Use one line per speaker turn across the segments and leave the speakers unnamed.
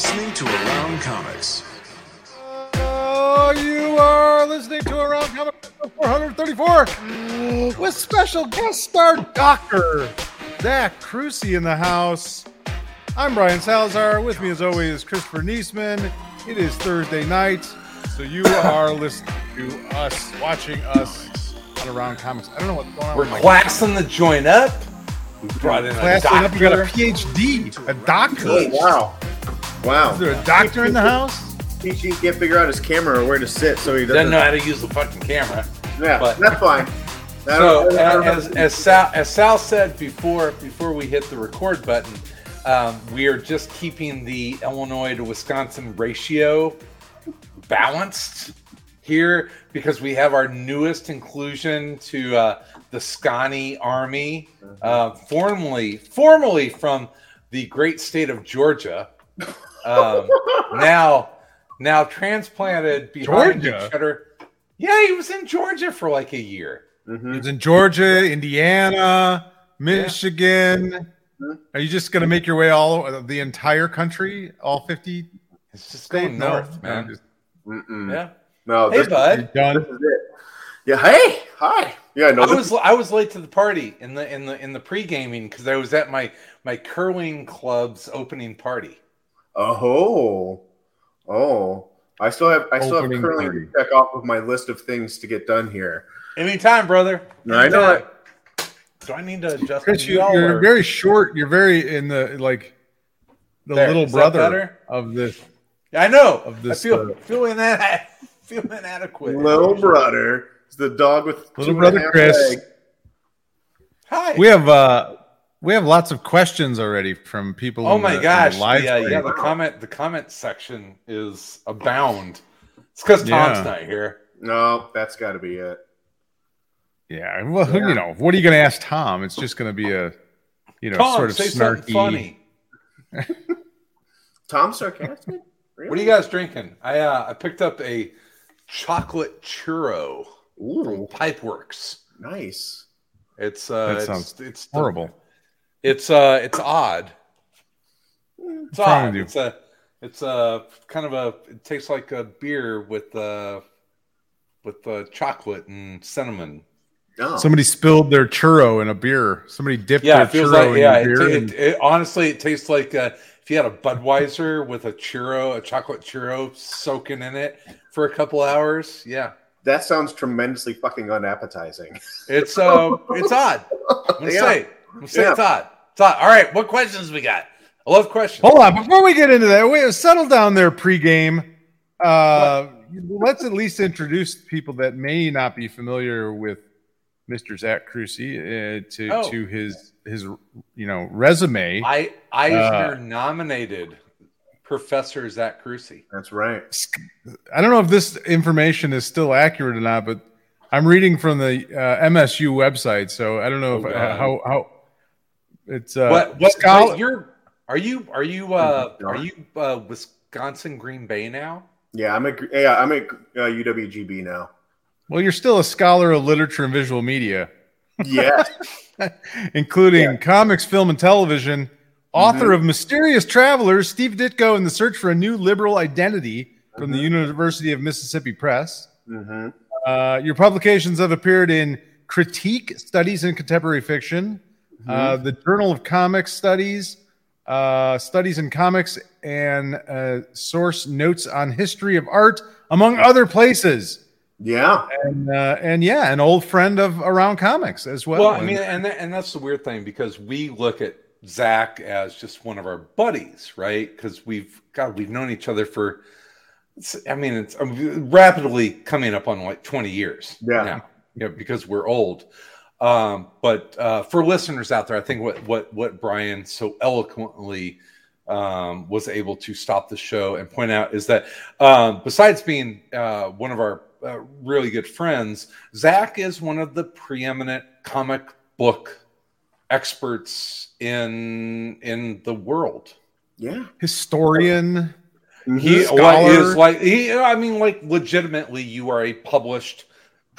listening to Around Comics.
Oh, you are listening to Around Comics 434 with special guest star Doctor Zack Kruse in the house. I'm Brian Salazar. With me, as always, Christopher Neseman. It is Thursday night, so you are listening to us, watching us on Around Comics. I don't know what's going on.
We're
with
classing the joint up. We brought in a
class up.
doctor.
You got a PhD, a doctor.
Oh, wow. Wow.
Is there a doctor in the house?
He, he can't figure out his camera or where to sit, so he doesn't.
doesn't know how to use the fucking camera.
yeah,
but-
that's fine. I
So
don't- I don't
as, as Sal as Sal said before before we hit the record button, um, we are just keeping the Illinois to Wisconsin ratio balanced here because we have our newest inclusion to uh, the Scotty Army, uh, formerly formerly from the great state of Georgia, um, now now transplanted behind
Georgia?
each other. Yeah, he was in Georgia for like a year.
Mhm.
was in Georgia, Indiana, Michigan. Are you just going to make your way all the entire country, all 50
It's just
states?
going north,
No,
man.
just-
Yeah.
No,
Hey,
this,
bud.
done.
this is it. Yeah. Hey. Hi. Yeah. No.
I
This,
was I was late to the party in the in the in the pre gaming because I was at my my curling club's opening party.
Oh. Oh. I still have. I still have
Opening
curling
party.
to check off of my list of things to get done here.
Anytime, brother.
I know
Anytime. Do I need to adjust
Chris, you,
y'all,
you're
or-
very short. You're very in the like the
There,
little
is
brother of this.
I know.
of this,
I feel
uh,
feel ina- feel inadequate.
Little brother. It's the dog with
Little
two and a
brother Chris.
legs.
Hi.
We have uh we have lots of questions already from people.
oh
in
my
the- in the
gosh.
live
yeah,
stream.
yeah. The comment the comment section is abound. It's because Tom's
Yeah.
not here.
No, that's got to be it.
Yeah, well,
Yeah.
you know, what are you going to ask Tom? It's just going to be a, you know,
Tom,
sort of
say something
snarky.
funny.
Tom sarcastic. Really?
What are you guys drinking? I uh, I picked up a chocolate churro
Ooh,
from Pipeworks.
nice.
It's uh,
That
it's,
sounds
it's
Horrible.
It's uh, it's odd. It's
wrong
odd.
with?
It's a, it's a kind of a. It tastes like a beer with uh, with uh, chocolate and cinnamon.
Oh.
Somebody spilled their churro in a beer. Somebody dipped
Yeah,
their
it feels
churro
like
in
yeah.
your
It,
beer.
it,
and-
it- honestly, it tastes like uh, if you had a Budweiser with a churro, a chocolate churro soaking in it for a couple hours. Yeah,
That sounds tremendously fucking unappetizing.
it's uh, it's odd. I'm
Yeah.
say, I'm gonna say
Yeah.
it's odd. It's odd. All right, what questions we got? I love questions.
Hold on, before we get into that, wait, settle down there pregame. Uh, let's at least introduce people that may not be familiar with Mr. Zack Kruse uh, to
Oh.
to his his you know resume.
I Eisner nominated Professor Zack Kruse.
That's right.
I don't know if this information is still accurate or not, but I'm reading from the uh, MSU website, so I don't know
Oh,
if
God.
how how it's uh,
what? What?
scholar-
wait, you're are you are you uh are you uh Wisconsin Green Bay now?
Yeah, I'm a yeah, I'm at uh, UWGB now.
well, you're still a scholar of literature and visual media.
Yeah,
including comics, film, and television. Author of Mysterious Travelers, Steve Ditko in the Search for a New Liberal Identity from the University of Mississippi Press.
hmm
Uh, your publications have appeared in Critique, Studies in Contemporary Fiction, uh, the Journal of Comics Studies, uh, Studies in Comics, and uh, Source Notes on History of Art, among other places.
yeah,
And, uh, and yeah, an old friend of Around Comics as well.
Well, I mean, and that, and that's the weird thing because we look at Zack as just one of our buddies, right? Because we've God, we've known each other for. I mean, it's um, rapidly coming up on like twenty years.
Yeah.
now, you know, because we're old. Um, but uh, for listeners out there, I think what what what Brian so eloquently um, was able to stop the show and point out is that um, besides being uh, one of our uh, really good friends, Zack is one of the preeminent comic book experts in in the world.
yeah.
historian.
He
Scholar.
what is like he I mean like legitimately you are a published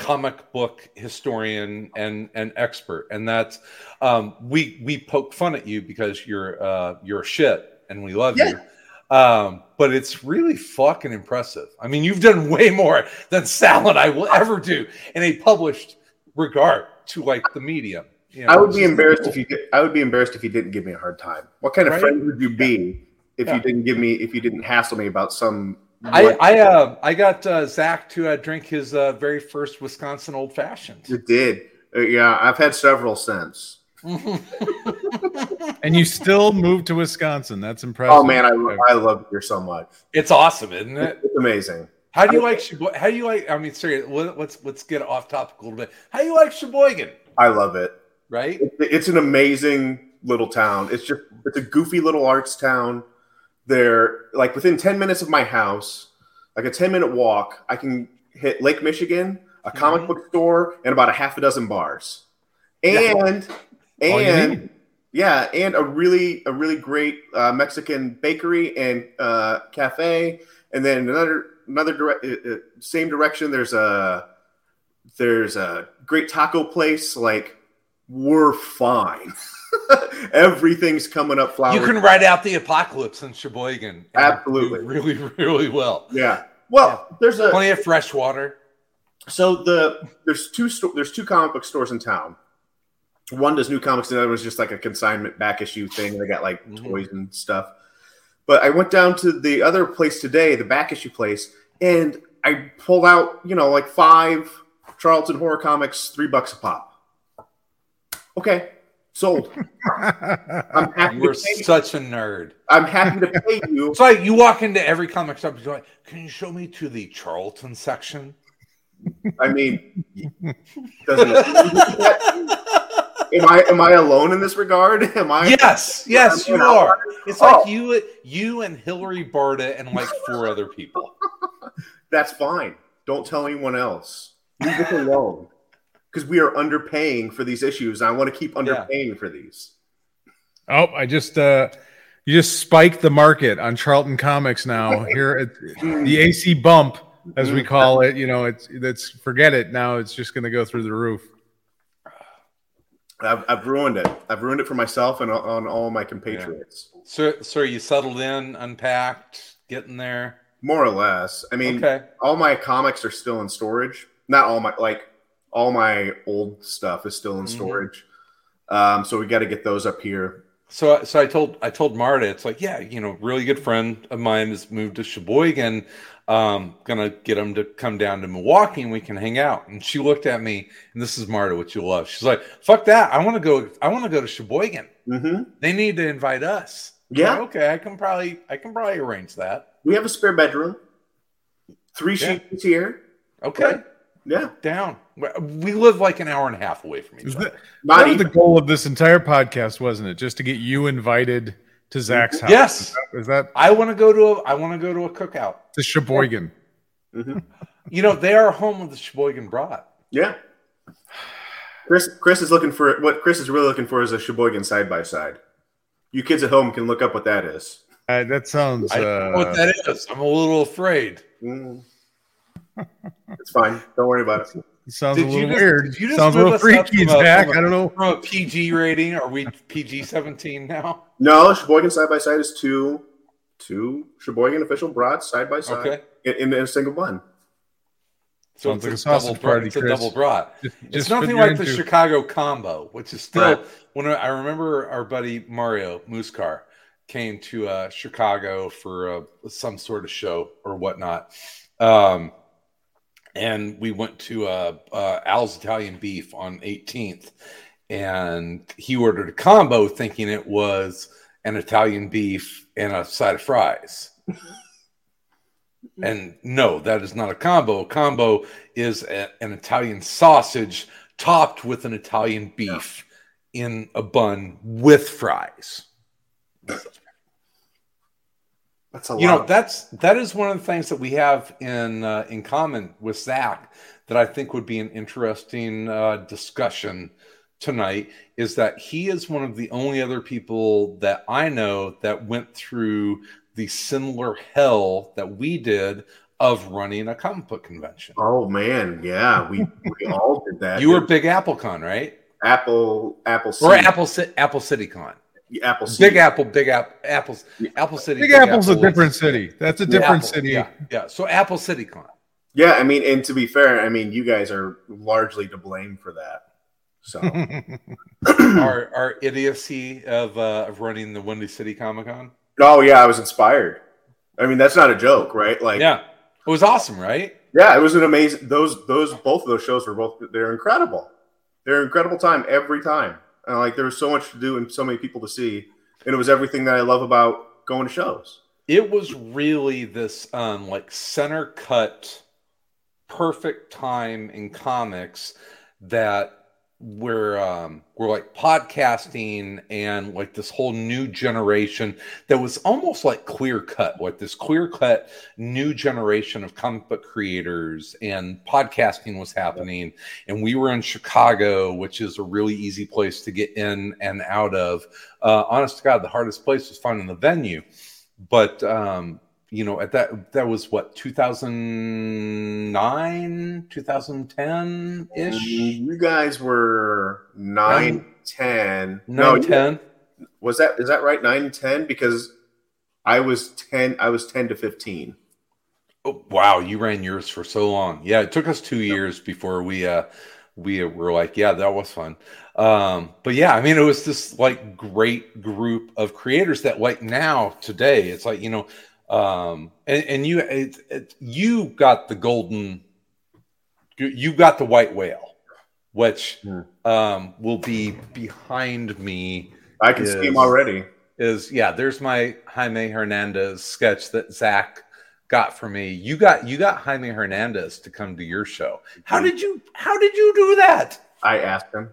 comic book historian and and expert and that's um we we poke fun at you because you're uh you're shit and we love
Yeah.
you Um, but it's really fucking impressive. I mean, you've done way more than Sal and I will ever do in a published regard to like the medium. You know,
I would be embarrassed
cool.
if you. Did, I would be embarrassed if you didn't give me a hard time. What kind of
Right?
friend would you be if
Yeah.
you didn't give me? If you didn't hassle me about some?
I I uh, I got uh, Zack to uh, drink his uh, very first Wisconsin old fashioned.
you did. Uh, yeah, I've had several since.
And you still moved to Wisconsin. That's impressive.
Oh man, I, I love it here so much.
It's awesome, isn't it?
It's amazing.
How do you like Sheboygan? How do you like? I mean, seriously, let- let's let's get off topic a little bit. How do you like Sheboygan?
I love it.
Right?
It's an amazing little town. It's just it's a goofy little arts town. They're like within 10 minutes of my house, like a 10 minute walk, I can hit Lake Michigan, a comic
Mhm.
book store, and about a half a dozen bars. And
you
and yeah, and a really a really great uh, Mexican bakery and uh, cafe, and then another another direct uh, uh, same direction. There's a there's a great taco place. Like we're fine. Everything's coming up. Flowers.
You can write out the apocalypse in Sheboygan.
Absolutely.
really, really well.
yeah. Well, there's a
Plenty of fresh water.
so the there's two sto- there's two comic book stores in town. One does new comics, and the other was just like a consignment back issue thing. They got like
Mhm.
toys and stuff. But I went down to the other place today, the back issue place, and I pulled out you know like five Charlton horror comics, three bucks a pop. Okay, sold. I'm happy.
You're
To pay,
such a nerd.
I'm happy to pay you.
It's like you walk into every comic shop, you're like, "Can you show me to the Charlton section?"
I mean, doesn't am I am I alone in this regard? Am I?
Yes, yes, you are.
outlier?
It's
Oh.
like you, you and Hilary Barta and like four other people.
That's fine. Don't tell anyone else. Leave it alone. Because we are underpaying for these issues. And I want to keep underpaying for these.
Oh, I just uh you just spiked the market on Charlton Comics now. Here at the AC bump, as we call it, you know, it's it's forget it. Now it's just gonna go through the roof.
I've, I've ruined it. I've ruined it for myself and on, on all my compatriots.
So, so you settled in, unpacked, getting there.
More or less. I mean,
Okay.
all my comics are still in storage. Not all my like all my old stuff is still in
Mhm.
storage. Um, so we got to get those up here.
So, so I told I told Marta, it's like, yeah, you know, really good friend of mine has moved to Sheboygan. Um, gonna get him to come down to Milwaukee and we can hang out. And she looked at me, and this is Marta, what you love. She's like, fuck that. I want to go. I want to go to Sheboygan.
hmm
They need to invite us.
Yeah.
Like, okay, I can probably I can probably arrange that.
We have a spare bedroom. Three
Yeah.
sheets here.
Okay,
Yeah.
down. We live like an hour and a half away from each other.
that, that was the goal of this entire podcast, wasn't it? Just to get you invited to Zack's house.
Yes.
Is that, is that
I want to go to a I want to go to a cookout.
the Sheboygan?
Mhm.
You know, they are home of the Sheboygan Brat.
Yeah. Chris Chris is looking for what Chris is really looking for is a Sheboygan side by side. You kids at home can look up what that is.
Uh, that sounds.
I don't know
Uh,
what that is. I'm a little afraid.
Mm. It's fine. Don't worry about it.
it sounds
Did
a
you
little
just-
weird.
you just
sounds a little freaky,
from a-
Zack.
from a-
I don't know.
From a PG rating, are we PG 17 now?
No, Sheboygan side by side is two two Sheboygan official brats side by side
Okay.
in, in a single bun.
So
Sounds
it's
like a
a double
party,
brat. It's a double brat.
Just,
It's
just
nothing like
your
the
into-
Chicago combo, which is still
Right.
when I I remember our buddy Mario Muscar came to uh, Chicago for uh, some sort of show or whatnot. Um, and we went to uh, uh, Al's Italian Beef on 18th, and he ordered a combo thinking it was an Italian beef and a side of fries. and no, that is not a combo. A combo is a- an Italian sausage topped with an Italian beef in a bun with fries.
That's a
You know, that's that is one of the things that we have in uh, in common with Zack that I think would be an interesting uh, discussion tonight. Is that he is one of the only other people that I know that went through the similar hell that we did of running a comic book convention.
oh man, yeah, we, we all did that.
You were Big AppleCon, right?
Apple Apple City.
Or
Seed.
Apple City Apple CityCon.
Apple City.
Big Apple, Big Apple, Apples, Apple City.
Big Apple's a different
is-
city. That's a
Yeah,
different
Apple,
city.
Yeah, yeah. So Apple City Con.
Yeah, I mean, and to be fair, I mean, you guys are largely to blame for that. So
our our idiocy of uh, of running the Windy City Comic Con.
Oh yeah, I was inspired. I mean, that's not a joke, right? Like,
Yeah, it was awesome, right?
yeah, it was an amazing. Those those both of those shows were both they're incredible. They're an incredible time every time. And like there was so much to do and so many people to see, and it was everything that I love about going to shows.
It was really this um like center cut, perfect time in comics that we're um we're like podcasting and like this whole new generation that was almost like clear cut like this clear cut new generation of comic book creators and podcasting was happening. And we were in chicago which is a really easy place to get in and out of. Uh honest to god the hardest place was finding the venue. But um you know at that that was what 2009 2010 ish
You guys were nine, ten.
no
you-
10
was that is that right? Nine, ten? Because I was ten. I was ten to fifteen.
Oh, wow, you ran yours for so long. Yeah, it took us two years before we uh we were like, yeah, that was fun. Um, but yeah, I mean, it was this like great group of creators that like now today, it's like you know, um, and, and you it, it, you got the golden, you got the white whale, which
Hmm.
um will be behind me
I can see him already.
is yeah there's my jaime hernandez sketch that zack got for me you got you got jaime hernandez to come to your show how did you how did you do that
I asked him.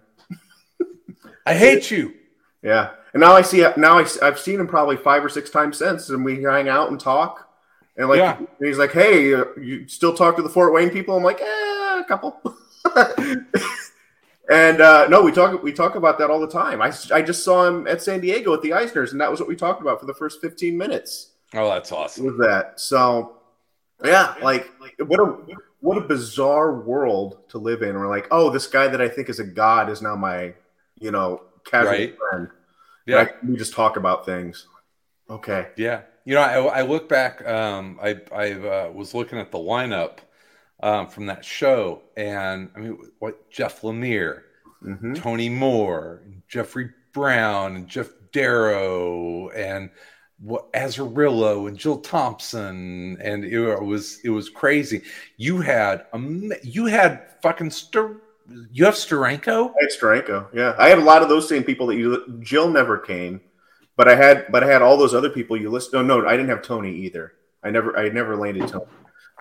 i hate you
Yeah, and now I see. Now I, have seen him probably five or six times since, and we hang out and talk. And like,
Yeah.
and he's like, "Hey, uh, you still talk to the Fort Wayne people?" I'm like, "Eh, a couple." and uh, no, we talk. We talk about that all the time. I, I just saw him at San Diego at the Eisners, and that was what we talked about for the first 15 minutes.
oh that's awesome
with that. So yeah, like what a what a bizarre world to live in. We're like, oh, this guy that I think is a god is now my, you know, casual
Right.
friend.
Yeah
we just talk about things. Okay.
yeah you know i, I look back um i i uh, was looking at the lineup um from that show and i mean what jeff lemire
hmm
Tony Moore, and Jeffrey Brown, and Geof Darrow, and what Azzarello and Jill Thompson, and it was it was crazy. You had um, you had fucking Stur- you have Steranko.
I had Steranko. Yeah, I had a lot of those same people that you. Jill never came, but I had, but I had all those other people you list. No, no, I didn't have Tony either. I never, I never landed Tony.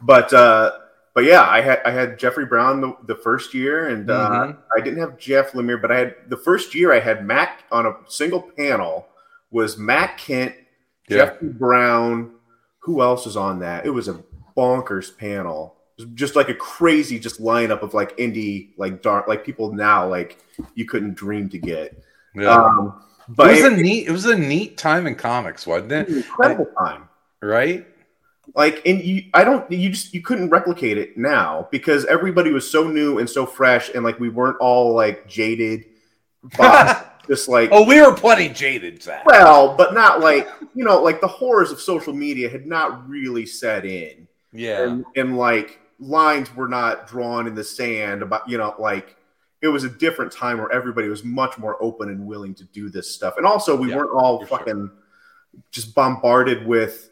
But, uh, but yeah, I had, I had Jeffrey Brown the, the first year, and uh,
Mhm.
I didn't have Jeff Lemire, but I had the first year I had Matt on a single panel was Matt Kindt,
Yeah.
Jeffrey Brown. Who else was on that? It was a bonkers panel. Just like a crazy just lineup of like indie, like dark, like people now like you couldn't dream to get.
Yeah.
Um,
it was
it,
a neat it was a neat time in comics, wasn't
it was an
it?
incredible time.
Right?
Like, and you, I don't, you just, you couldn't replicate it now because everybody was so new and so fresh, and like we weren't all like jaded, but just like
oh, we were plenty jaded, Zack.
well, but not like you know, like the horrors of social media had not really set in,
yeah.
and, and like lines were not drawn in the sand about you know, like it was a different time where everybody was much more open and willing to do this stuff, and also we
Yeah,
weren't all
for sure.
fucking just bombarded with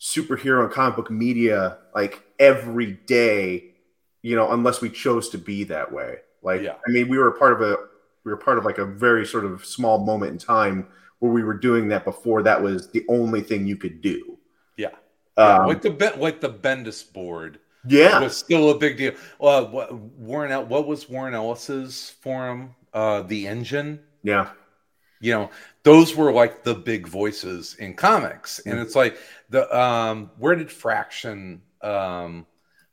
superhero and comic book media like every day, you know, unless we chose to be that way. Like,
Yeah.
I mean, we were a part of a we were part of like a very sort of small moment in time where we were doing that before that was the only thing you could do.
Yeah. Yeah,
Um,
like the like the Bendis board.
Yeah.
was still a big deal. Uh, what, Warren, what was Warren Ellis's forum? Uh, the Engine.
yeah.
You know, those were like the big voices in comics, and it's like the um, where did Fraction? Um,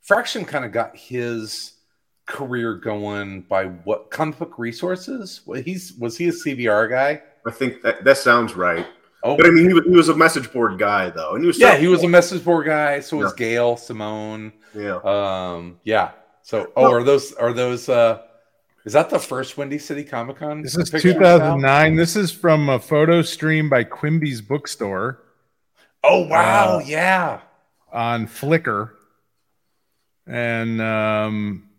Fraction kind of got his career going by what comic book resources? Well, he's was he a CBR guy?
I think that, that sounds right.
Oh,
But I mean, he was, he was a message board guy, though. And he was
yeah, he was a message board guy. So was
Yeah.
Gail Simone.
Yeah.
Um, yeah. So, oh, are those are those uh Is that the first Windy City Comic Con?
This is
picture,
2009. This is from a photo stream by Quimby's Bookstore
Oh wow,
Uh,
yeah.
on Flickr, and um,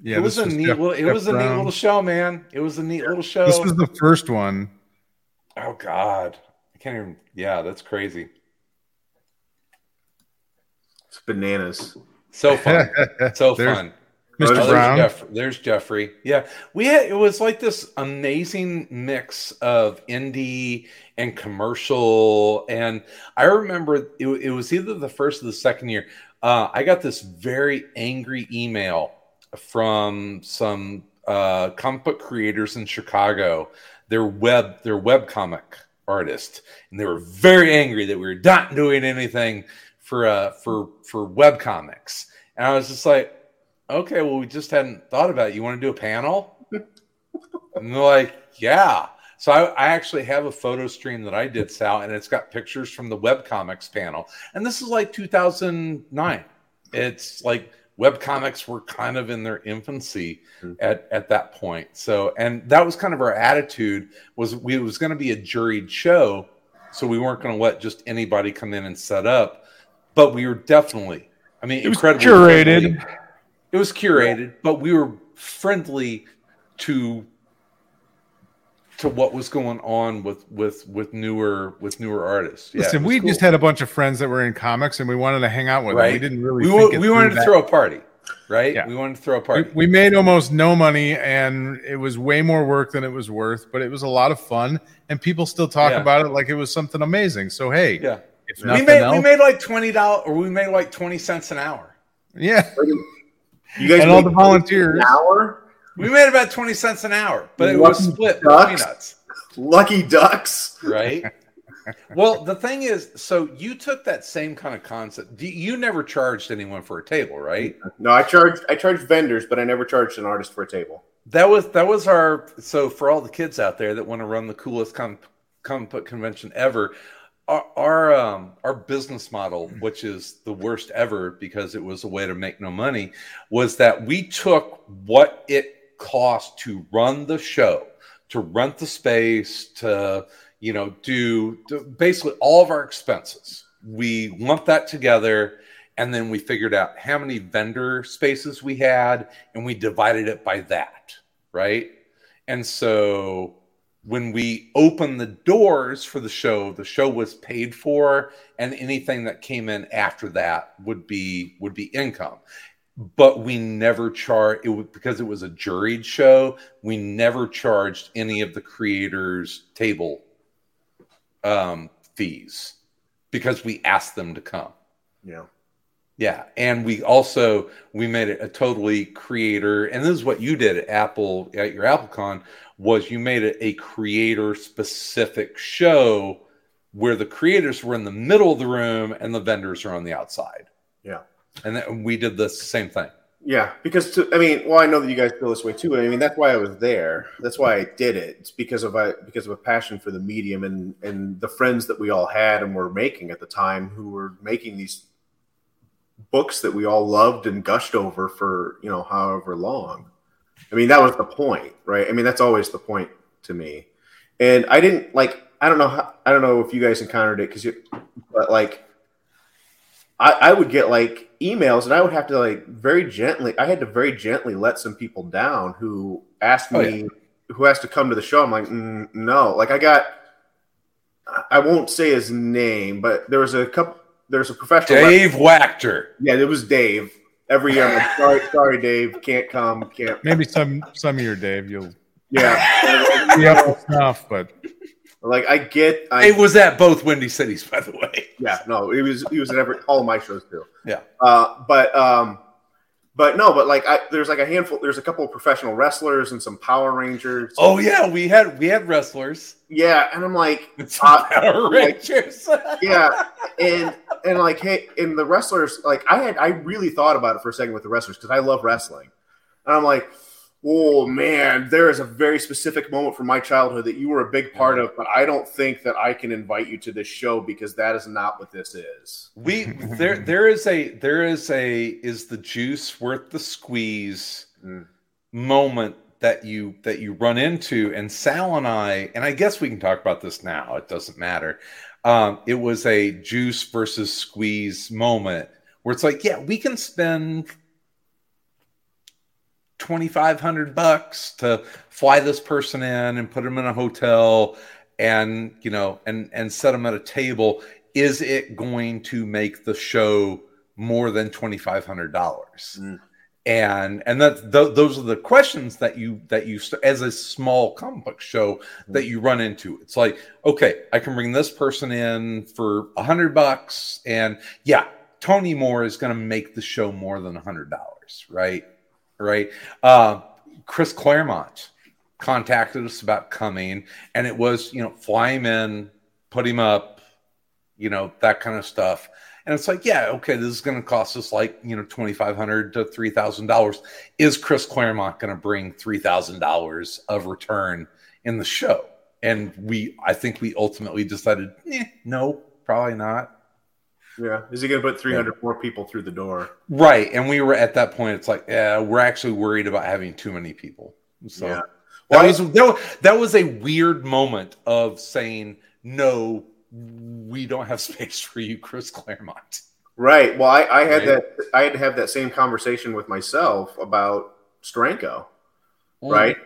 yeah,
it was
this
a neat
Jeff-
little. It
Jeff
was a neat little show, man. It was a neat little show.
This was the first one.
oh God, I can't even. Yeah, that's crazy.
It's bananas.
So fun, so fun.
Mr.
There's,
Brown.
Jeff- there's Jeffrey. Yeah, we had it was like this amazing mix of indie and commercial, and I remember it, it was either the first or the second year. Uh, I got this very angry email from some uh, comic book creators in Chicago. Their web, their web comic artist, and they were very angry that we were not doing anything for uh, for for web comics. And I was just like, okay, well, we just hadn't thought about it. You want to do a panel? and they're like, yeah. So I, I actually have a photo stream that I did, Sal, and it's got pictures from the webcomics panel. And this is like 2009. It's like webcomics were kind of in their infancy at, at that point. So, and that was kind of our attitude was we was going to be a juried show. So we weren't going to let just anybody come in and set up, but we were definitely, I mean,
It was curated.
friendly. It was curated, but we were friendly to to what was going on with with with newer with newer artists. Yeah,
Listen, we
cool.
just had a bunch of friends that were in comics, and we wanted to hang out with them. We didn't really.
we, we wanted to
that.
throw a party, right?
Yeah.
We wanted to throw a
We,
party.
we made almost no money, and it was way more work than it was worth. But it was a lot of fun, and people still talk
Yeah.
about it like it was something amazing. So hey,
yeah,
if
we made
else,
we made like twenty dollars, or we made like twenty cents an hour.
yeah,
You guys
and all the volunteers.
an hour.
We made about twenty cents an hour, but it
Lucky
was split
ducks.
between.
Lucky ducks.
right? well, the thing is, so you took that same kind of concept. You never charged anyone for a table, right?
No, I charged I charged vendors, but I never charged an artist for a table.
That was that was our. So for all the kids out there that want to run the coolest com- comic book convention ever, our our, um, our business model, which is the worst ever because it was a way to make no money, was that we took what it cost to run the show, to rent the space, to you know do, do basically all of our expenses. We lumped that together. And then we figured out how many vendor spaces we had, and we divided it by that, right? And so when we opened the doors for the show, the show was paid for, and anything that came in after that would be would be income. But we never charged it was, because it was a juried show. We never charged any of the creators' table um, fees because we asked them to come.
Yeah.
Yeah, and we also we made it a totally creator, and this is what you did at Apple at your AppleCon was you made it a creator specific show where the creators were in the middle of the room and the vendors are on the outside,
Yeah.
and then we did the same thing.
Yeah, because to, I mean, well, I know that you guys feel this way too. I mean, that's why I was there. That's why I did it. It's because of a because of a passion for the medium and and the friends that we all had and were making at the time, who were making these books that we all loved and gushed over for you know however long. I mean, that was the point, right? I mean, that's always the point to me. And I didn't like. I don't know. How, I don't know if you guys encountered it because you, but like I, I would get like emails and I would have to like very gently I had to very gently let some people down who asked
Oh,
me who has to come to the show. I'm like, mm, no, like I got I won't say his name, but there was a couple there's a professional
Dave Wachter.
yeah, it was Dave. Every year, I'm like, sorry, sorry, Dave, can't come, can't.
Maybe some some year, Dave, you'll
Yeah,
be up with but
like I get, I
It was at both Windy Cities, by the way.
Yeah, no, it was he was at every all of my shows too.
Yeah.
Uh, but um, but no, but like I there's like a handful. There's a couple of professional wrestlers and some Power Rangers.
Oh yeah, we had we had wrestlers.
yeah, and I'm like, Uh,
Power
like-
Rangers.
yeah, and and like hey, and the wrestlers like I had I really thought about it for a second with the wrestlers because I love wrestling, and I'm like. Oh man, there is a very specific moment from my childhood that you were a big part of, but I don't think that I can invite you to this show because that is not what this is.
We there there is a there is a is the juice worth the squeeze
Mm.
moment that you that you run into and Sal and I and I guess we can talk about this now it doesn't matter um, it was a juice versus squeeze moment where it's like yeah we can spend 2500 bucks to fly this person in and put them in a hotel and you know and and set them at a table. Is it going to make the show more than $2500
Mm.
and and that th- those are the questions that you that you as a small comic book show that you run into. It's like okay i can bring this person in for a hundred bucks and yeah tony moore is going to make the show more than a hundred dollars right right? Uh, chris claremont contacted us about coming and it was you know fly him in put him up you know that kind of stuff. And it's like yeah okay this is going to cost us like you know 2500 to $3000 is chris claremont going to bring $3000 of return in the show? And we i think we ultimately decided eh, no probably not
Yeah. Is he going to put 300 more people through the door?
right and we were at that point it's like yeah we're actually worried about having too many people so
Yeah.
that
Well,
was that, was- that was a weird moment of saying no we don't have space for you chris claremont
Right. Well, I, I had
Right.
that. I had to have that same conversation with myself about Steranko,
Mm.
right?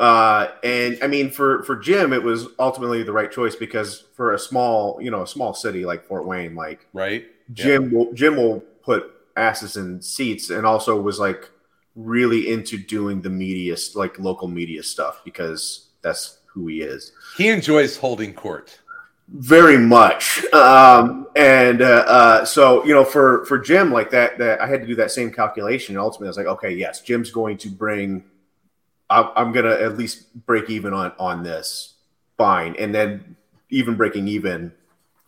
Uh, and I mean, for for Jim, it was ultimately the right choice because for a small, you know, a small city like Fort Wayne, like
right.
Jim will Jim will put asses in seats, and also was like really into doing the media, like local media stuff because that's who he is.
he enjoys holding court.
Very much. Um and uh, uh so you know for for jim like that that i had to do that same calculation. And ultimately i was like okay yes jim's going to bring i'm, I'm gonna at least break even on on this. Fine. And then even breaking even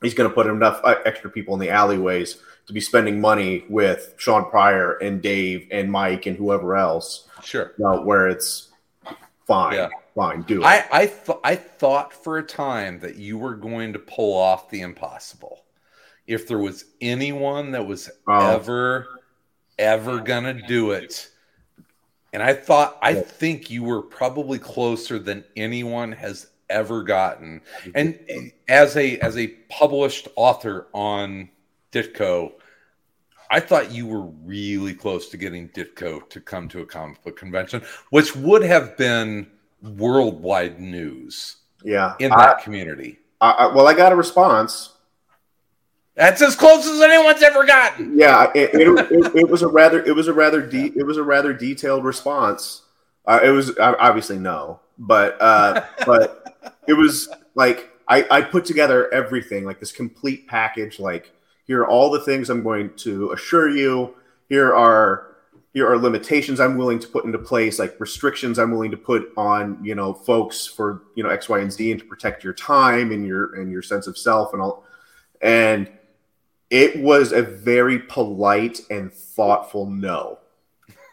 he's gonna put enough uh, extra people in the alleyways to be spending money with sean pryor and dave and mike and whoever else.
Sure.
You know, where it's fine.
Yeah.
fine. Do it.
I I, th- I thought for a time that you were going to pull off the impossible. If there was anyone that was
Oh.
ever ever gonna do it, and I thought I think you were probably closer than anyone has ever gotten. And as a as a published author on Ditko, I thought you were really close to getting Ditko to come to a comic book convention, which would have been worldwide news
yeah
in
I-
that community.
I, I, well i got a response
That's as close as anyone's ever gotten.
Yeah, it, it, it, it was a rather it was a rather de- it was a rather detailed response. Uh, it was obviously no, but uh, but it was like I, I put together everything like this complete package. Like here are all the things I'm going to assure you. Here are here are limitations I'm willing to put into place, like restrictions I'm willing to put on you know folks for you know X, Y, and Z, and to protect your time and your and your sense of self and all. And it was a very polite and thoughtful no.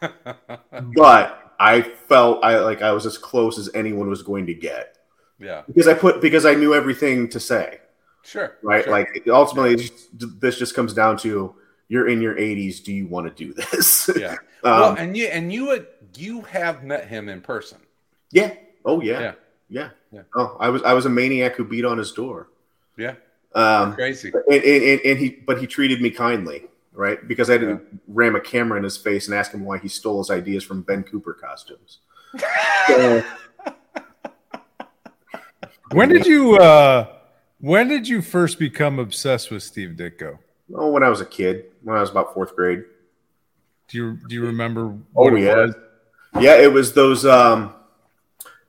but I felt I like I was as close as anyone was going to get
yeah,
because I put because I knew everything to say.
sure.
Right,
sure.
like ultimately, just- this just comes down to you're in your 80s. Do you want to do this?
yeah.
um,
well, and you and you had you have met him in person.
yeah. Oh yeah.
Yeah.
yeah.
Yeah.
Oh, I was I was a maniac who beat on his door.
Yeah,
Um,
crazy.
and, and, and, and he but he treated me kindly right because i didn't ram a camera in his face and ask him why he stole his ideas from ben cooper costumes So,
When did you uh when did you first become obsessed with Steve Ditko?
oh when i was a kid when i was about fourth grade
Do you do you remember
oh
what it
yeah
was?
yeah it was those um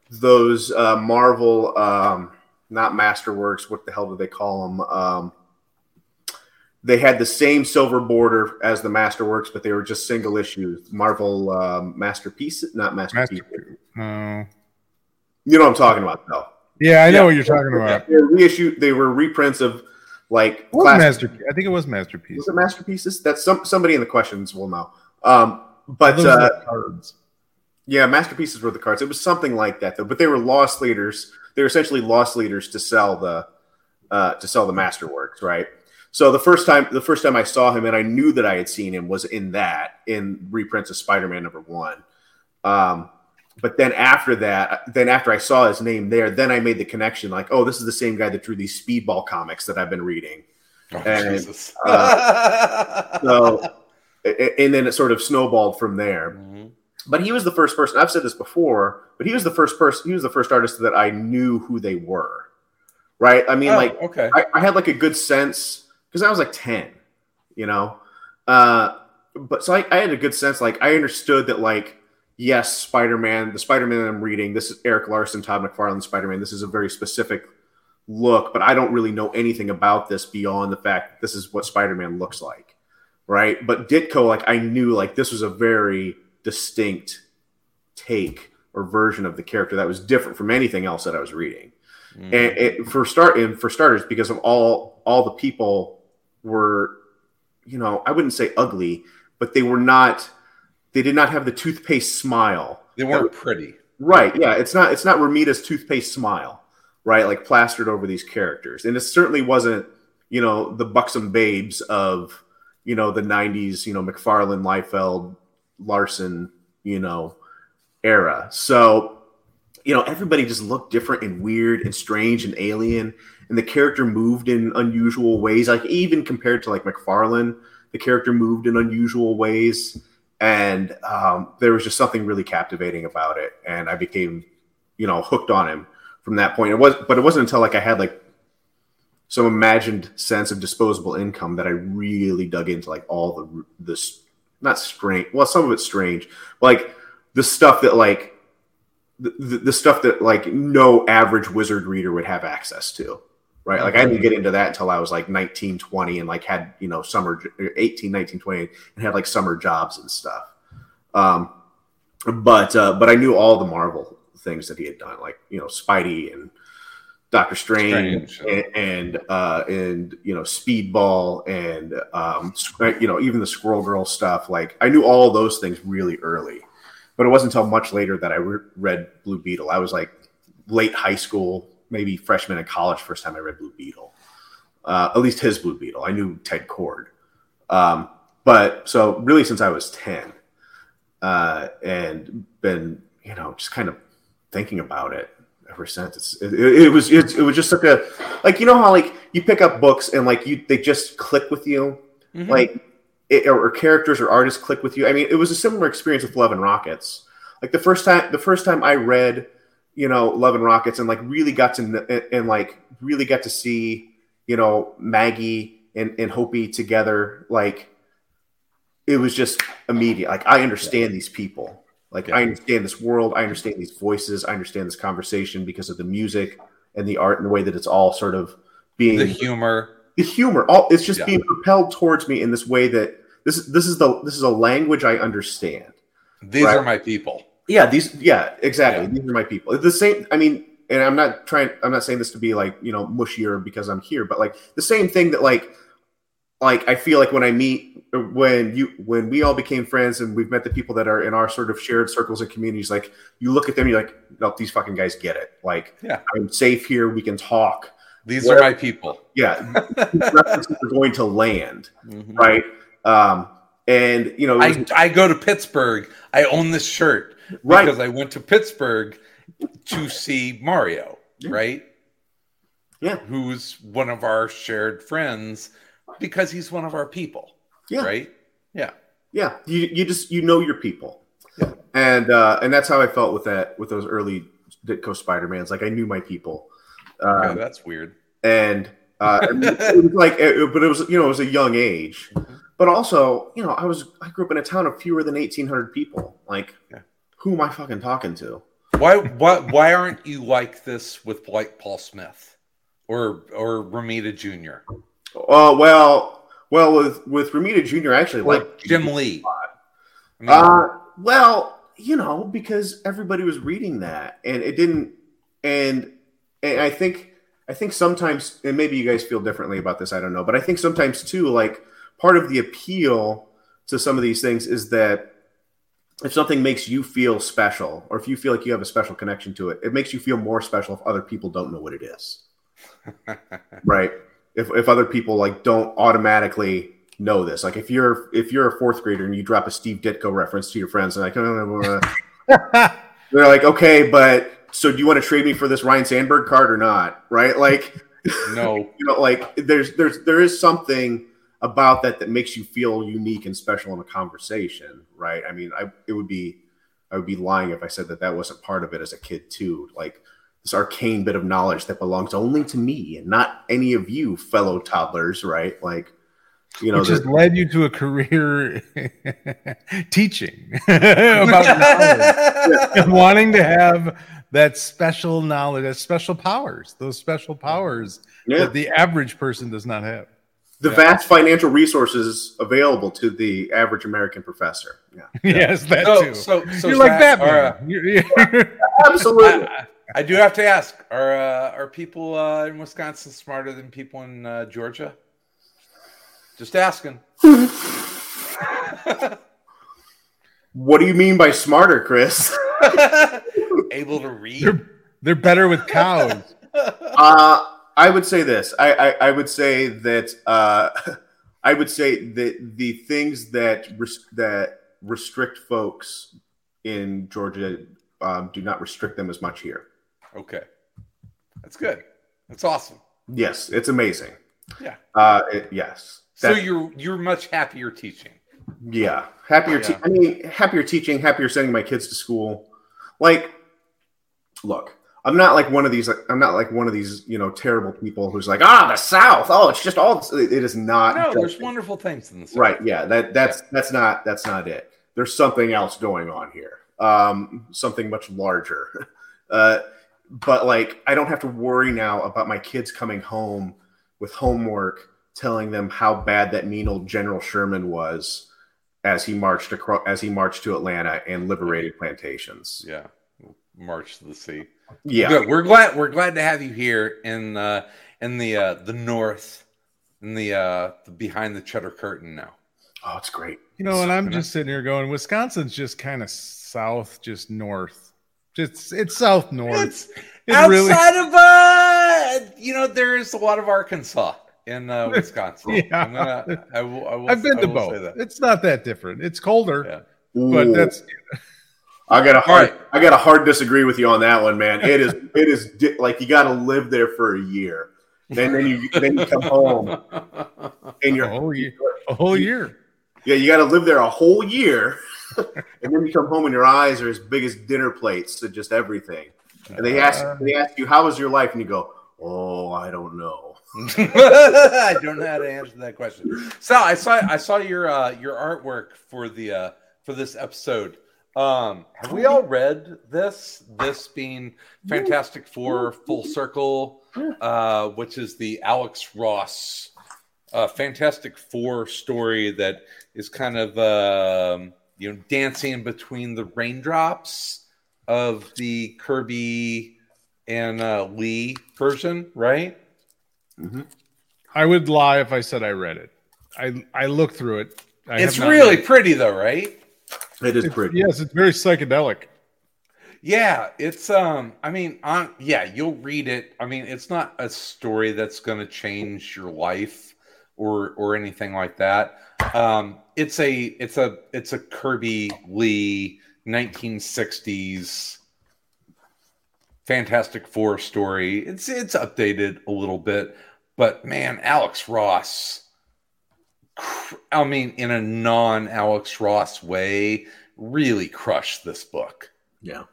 those uh marvel um not masterworks what the hell do they call them um they had the same silver border as the masterworks but they were just single issues marvel um masterpieces not masterpieces
Master Oh.
you know what i'm talking about though
Yeah, I know what you're talking about.
They were reissue. They were reprints of like
It was
classic-
master I think it was masterpiece.
Was it masterpieces? That's some somebody in the questions will know. Um, but uh,
cards.
yeah, masterpieces were the cards. It was something like that though. But they were lost leaders. They were essentially loss leaders to sell the uh, to sell the masterworks, right? So the first time the first time I saw him and I knew that I had seen him was in that in reprints of Spider-Man number one. Um, but then after that, then after I saw his name there, then I made the connection like, oh, this is the same guy that drew these Speedball comics that I've been reading.
Oh,
And,
Jesus.
So, and then it sort of snowballed from there.
Mhm.
But he was the first person. I've said this before, but he was the first person. He was the first artist that I knew who they were. Right? I mean,
Oh,
like
okay.
I, I had like a good sense because I was like 10, you know? Uh, but so I, I had a good sense. Like, I understood that, like, yes, Spider Man, the Spider Man I'm reading, this is Erik Larsen, Todd McFarlane Spider Man. This is a very specific look, but I don't really know anything about this beyond the fact that this is what Spider Man looks like. Right. But Ditko, like, I knew, like, this was a very distinct take or version of the character that was different from anything else that I was reading
Mhm.
and it, for start and for starters because of all all the people were you know i wouldn't say ugly but they were not they did not have the toothpaste smile
they weren't pretty.
right yeah it's not it's not romita's toothpaste smile right like plastered over these characters and it certainly wasn't you know the buxom babes of you know the 90s you know mcfarlane liefeld larsen you know era. So you know everybody just looked different and weird and strange and alien and the character moved in unusual ways like even compared to like mcfarlane the character moved in unusual ways and um, there was just something really captivating about it and i became you know hooked on him from that point. It was but it wasn't until like i had like some imagined sense of disposable income that i really dug into like all the this not strange. Well some of it's strange. Like the stuff that like the, the, stuff that like no average wizard reader would have access to right? Like i didn't get into that until i was like 19 20 and like had you know summer 18 19 20 and had like summer jobs and stuff. Um but uh but i knew all the marvel things that he had done like you know spidey and doctor strange,
Strange,
and, and uh and you know speedball and um you know even the squirrel girl stuff like i knew all those things really early but it wasn't until much later that I re- read Blue Beetle. I was like late high school, maybe freshman in college, first time I read Blue Beetle. Uh, at least his Blue Beetle. I knew Ted Kord. Um, but so really since I was 10 uh, and been, you know, just kind of thinking about it ever since. It's, it, it was, it, it was just like a, like, you know how like you pick up books and like you, they just click with you.
Mhm.
Like, it, or, or characters or artists click with you. I mean, it was a similar experience with Love and Rockets. Like the first time, the first time I read, you know, Love and Rockets, and like really got to and, and like really got to see, you know, Maggie and and Hopey together. Like it was just immediate. Like I understand these people. Like
Yeah.
I understand this world. I understand these voices. I understand this conversation because of the music and the art and the way that it's all sort of being
the humor.
the humor all it's just
Yeah.
being propelled towards me in this way that this is this is the this is a language i understand
These
Right.
are my people.
yeah these yeah exactly
Yeah.
these are my people the same i mean and i'm not trying i'm not saying this to be like you know mushier because i'm here but like the same thing that like like i feel like when i meet when you when we all became friends and we've met the people that are in our sort of shared circles and communities like you look at them you're like no these fucking guys get it like
Yeah.
i'm safe here we can talk
These
Where-
are my people.
yeah references are going to land
Mhm.
right? Um, and you know, was-
I, I go to Pittsburgh. I own this shirt
Right.
because I went to Pittsburgh to see Mario, right?
yeah,
Who's one of our shared friends because he's one of our people,
yeah,
right? Yeah.
yeah. You you just you know your people,
Yeah.
and uh, and that's how I felt with that with those early Ditko Spider Mans. Like I knew my people, um,
that's weird.
and uh, it was like, it, but it was you know it was a young age,
Mhm.
but also you know I was I grew up in a town of fewer than eighteen hundred people. Like,
Yeah.
who am I fucking talking to?
Why why why aren't you like this with like Paul Smith or or Romita Jr.
Oh well, well with with Romita Jr. I actually like
Jim Lee? I mean,
Uh, well, you know, because everybody was reading that, and it didn't, and and I think I think sometimes, and maybe you guys feel differently about this. I don't know, but I think sometimes too, like part of the appeal to some of these things is that if something makes you feel special, or if you feel like you have a special connection to it, it makes you feel more special if other people don't know what it is, right? If if other people like don't automatically know this. Like if you're if you're a fourth grader and you drop a Steve Ditko reference to your friends and like, "Oh, uh, they're like, okay, but so do you want to trade me for this Ryne Sandberg card or not? Right? Like,
No.
you know, like there's there's there is something about that that makes you feel unique and special in a conversation, right? I mean, I it would be I would be lying if I said that that wasn't part of it as a kid too. Like this arcane bit of knowledge that belongs only to me and not any of you fellow toddlers, right? Like, you know,
Which has led you to a career teaching about knowledge and wanting to have that special knowledge, that special powers, those special powers
yeah,
that the average person does not have.
the vast financial resources available to the average American professor. Yeah,
yes, that
So,
too.
so, so
You're like
Zack,
Batman.
uh,
You're- you're-
absolutely.
I, I do have to ask: Are uh, are people uh, in Wisconsin smarter than people in uh, Georgia? Just asking.
what do you mean by smarter, Chris?
Able to read.
they're, they're better with cows.
Uh, I would say this. I, I, I would say that uh, I would say that the things that res- that restrict folks in Georgia um, do not restrict them as much here.
Okay, that's good. That's awesome.
Yes, it's amazing.
Yeah.
Uh, it- yes.
So you're you're much happier teaching.
Yeah, happier. Te- I mean, happier teaching, happier sending my kids to school. Like, look, I'm not like one of these. I'm not like one of these, you know, terrible people who's like, ah, the South. Oh, it's just all. It is not.
No,
just-
there's wonderful things in the South.
Right. Yeah. That that's that's not that's not it. There's something else going on here. Um, something much larger. Uh, but like, I don't have to worry now about my kids coming home with homework, telling them how bad that mean old General Sherman was as he marched across as he marched to Atlanta and liberated plantations.
Yeah. March to the sea.
Yeah.
Good. We're glad we're glad to have you here in uh, in the uh, the north, in the uh, the behind the cheddar curtain now.
Oh, it's great.
You know, and I'm just sitting here going, Wisconsin's just kind of south, just north. Just it's south north.
It's
It
outside
really-
of uh, you know, there is a lot of Arkansas in uh, Wisconsin.
Yeah.
I'm gonna, I will, I will,
I've been
I
to both. It's not that different. It's colder,
Yeah.
but that's
I got a hard,
right.
I got a hard disagree with you on that one, man. It is, it is di- like you got to live there for a year, then then you then you come home and
a
you're
whole year. A whole year.
yeah you got to live there a whole year, and then you come home and your eyes are as big as dinner plates to just everything, and they ask
Uh,
they ask you how was your life, and you go, oh, I don't know.
I don't know how to answer that question. So I saw I saw your uh, your artwork for the uh, for this episode. Um, have we all read this? This being Fantastic Four Full Circle, uh, which is the Alex Ross uh, Fantastic Four story that is kind of um, you know dancing between the raindrops of the Kirby and uh, Lee version, right?
I would lie if I said I read it. I I looked through it. I
it's
have
really
read it.
pretty though, right?
It is
It's-
pretty.
yes, it's very psychedelic.
Yeah, it's um I mean, on yeah, you'll read it. I mean, it's not a story that's going to change your life or or anything like that. Um it's a it's a it's a Kirby Lee 1960s Fantastic Four story. It's it's updated a little bit, but man, Alex Ross I mean, in a non Alex Ross way, really crushed this book.
Yeah,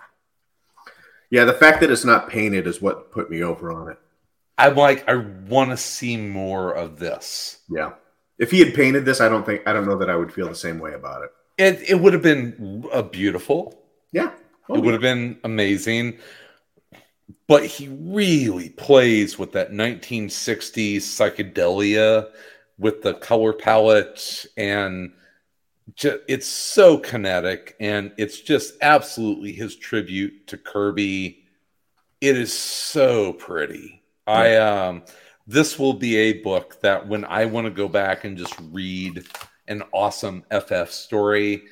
yeah. The fact that it's not painted is what put me over on it.
I'm like, I want to see more of this.
Yeah, if he had painted this, I don't think I don't know that I would feel the same way about it.
It it would have been uh, beautiful.
Yeah,
it would have been amazing. But he really plays with that 1960s psychedelia with the color palette and ju- it's so kinetic and it's just absolutely his tribute to Kirby. It is so pretty. I um this will be a book that when I want to go back and just read an awesome FF story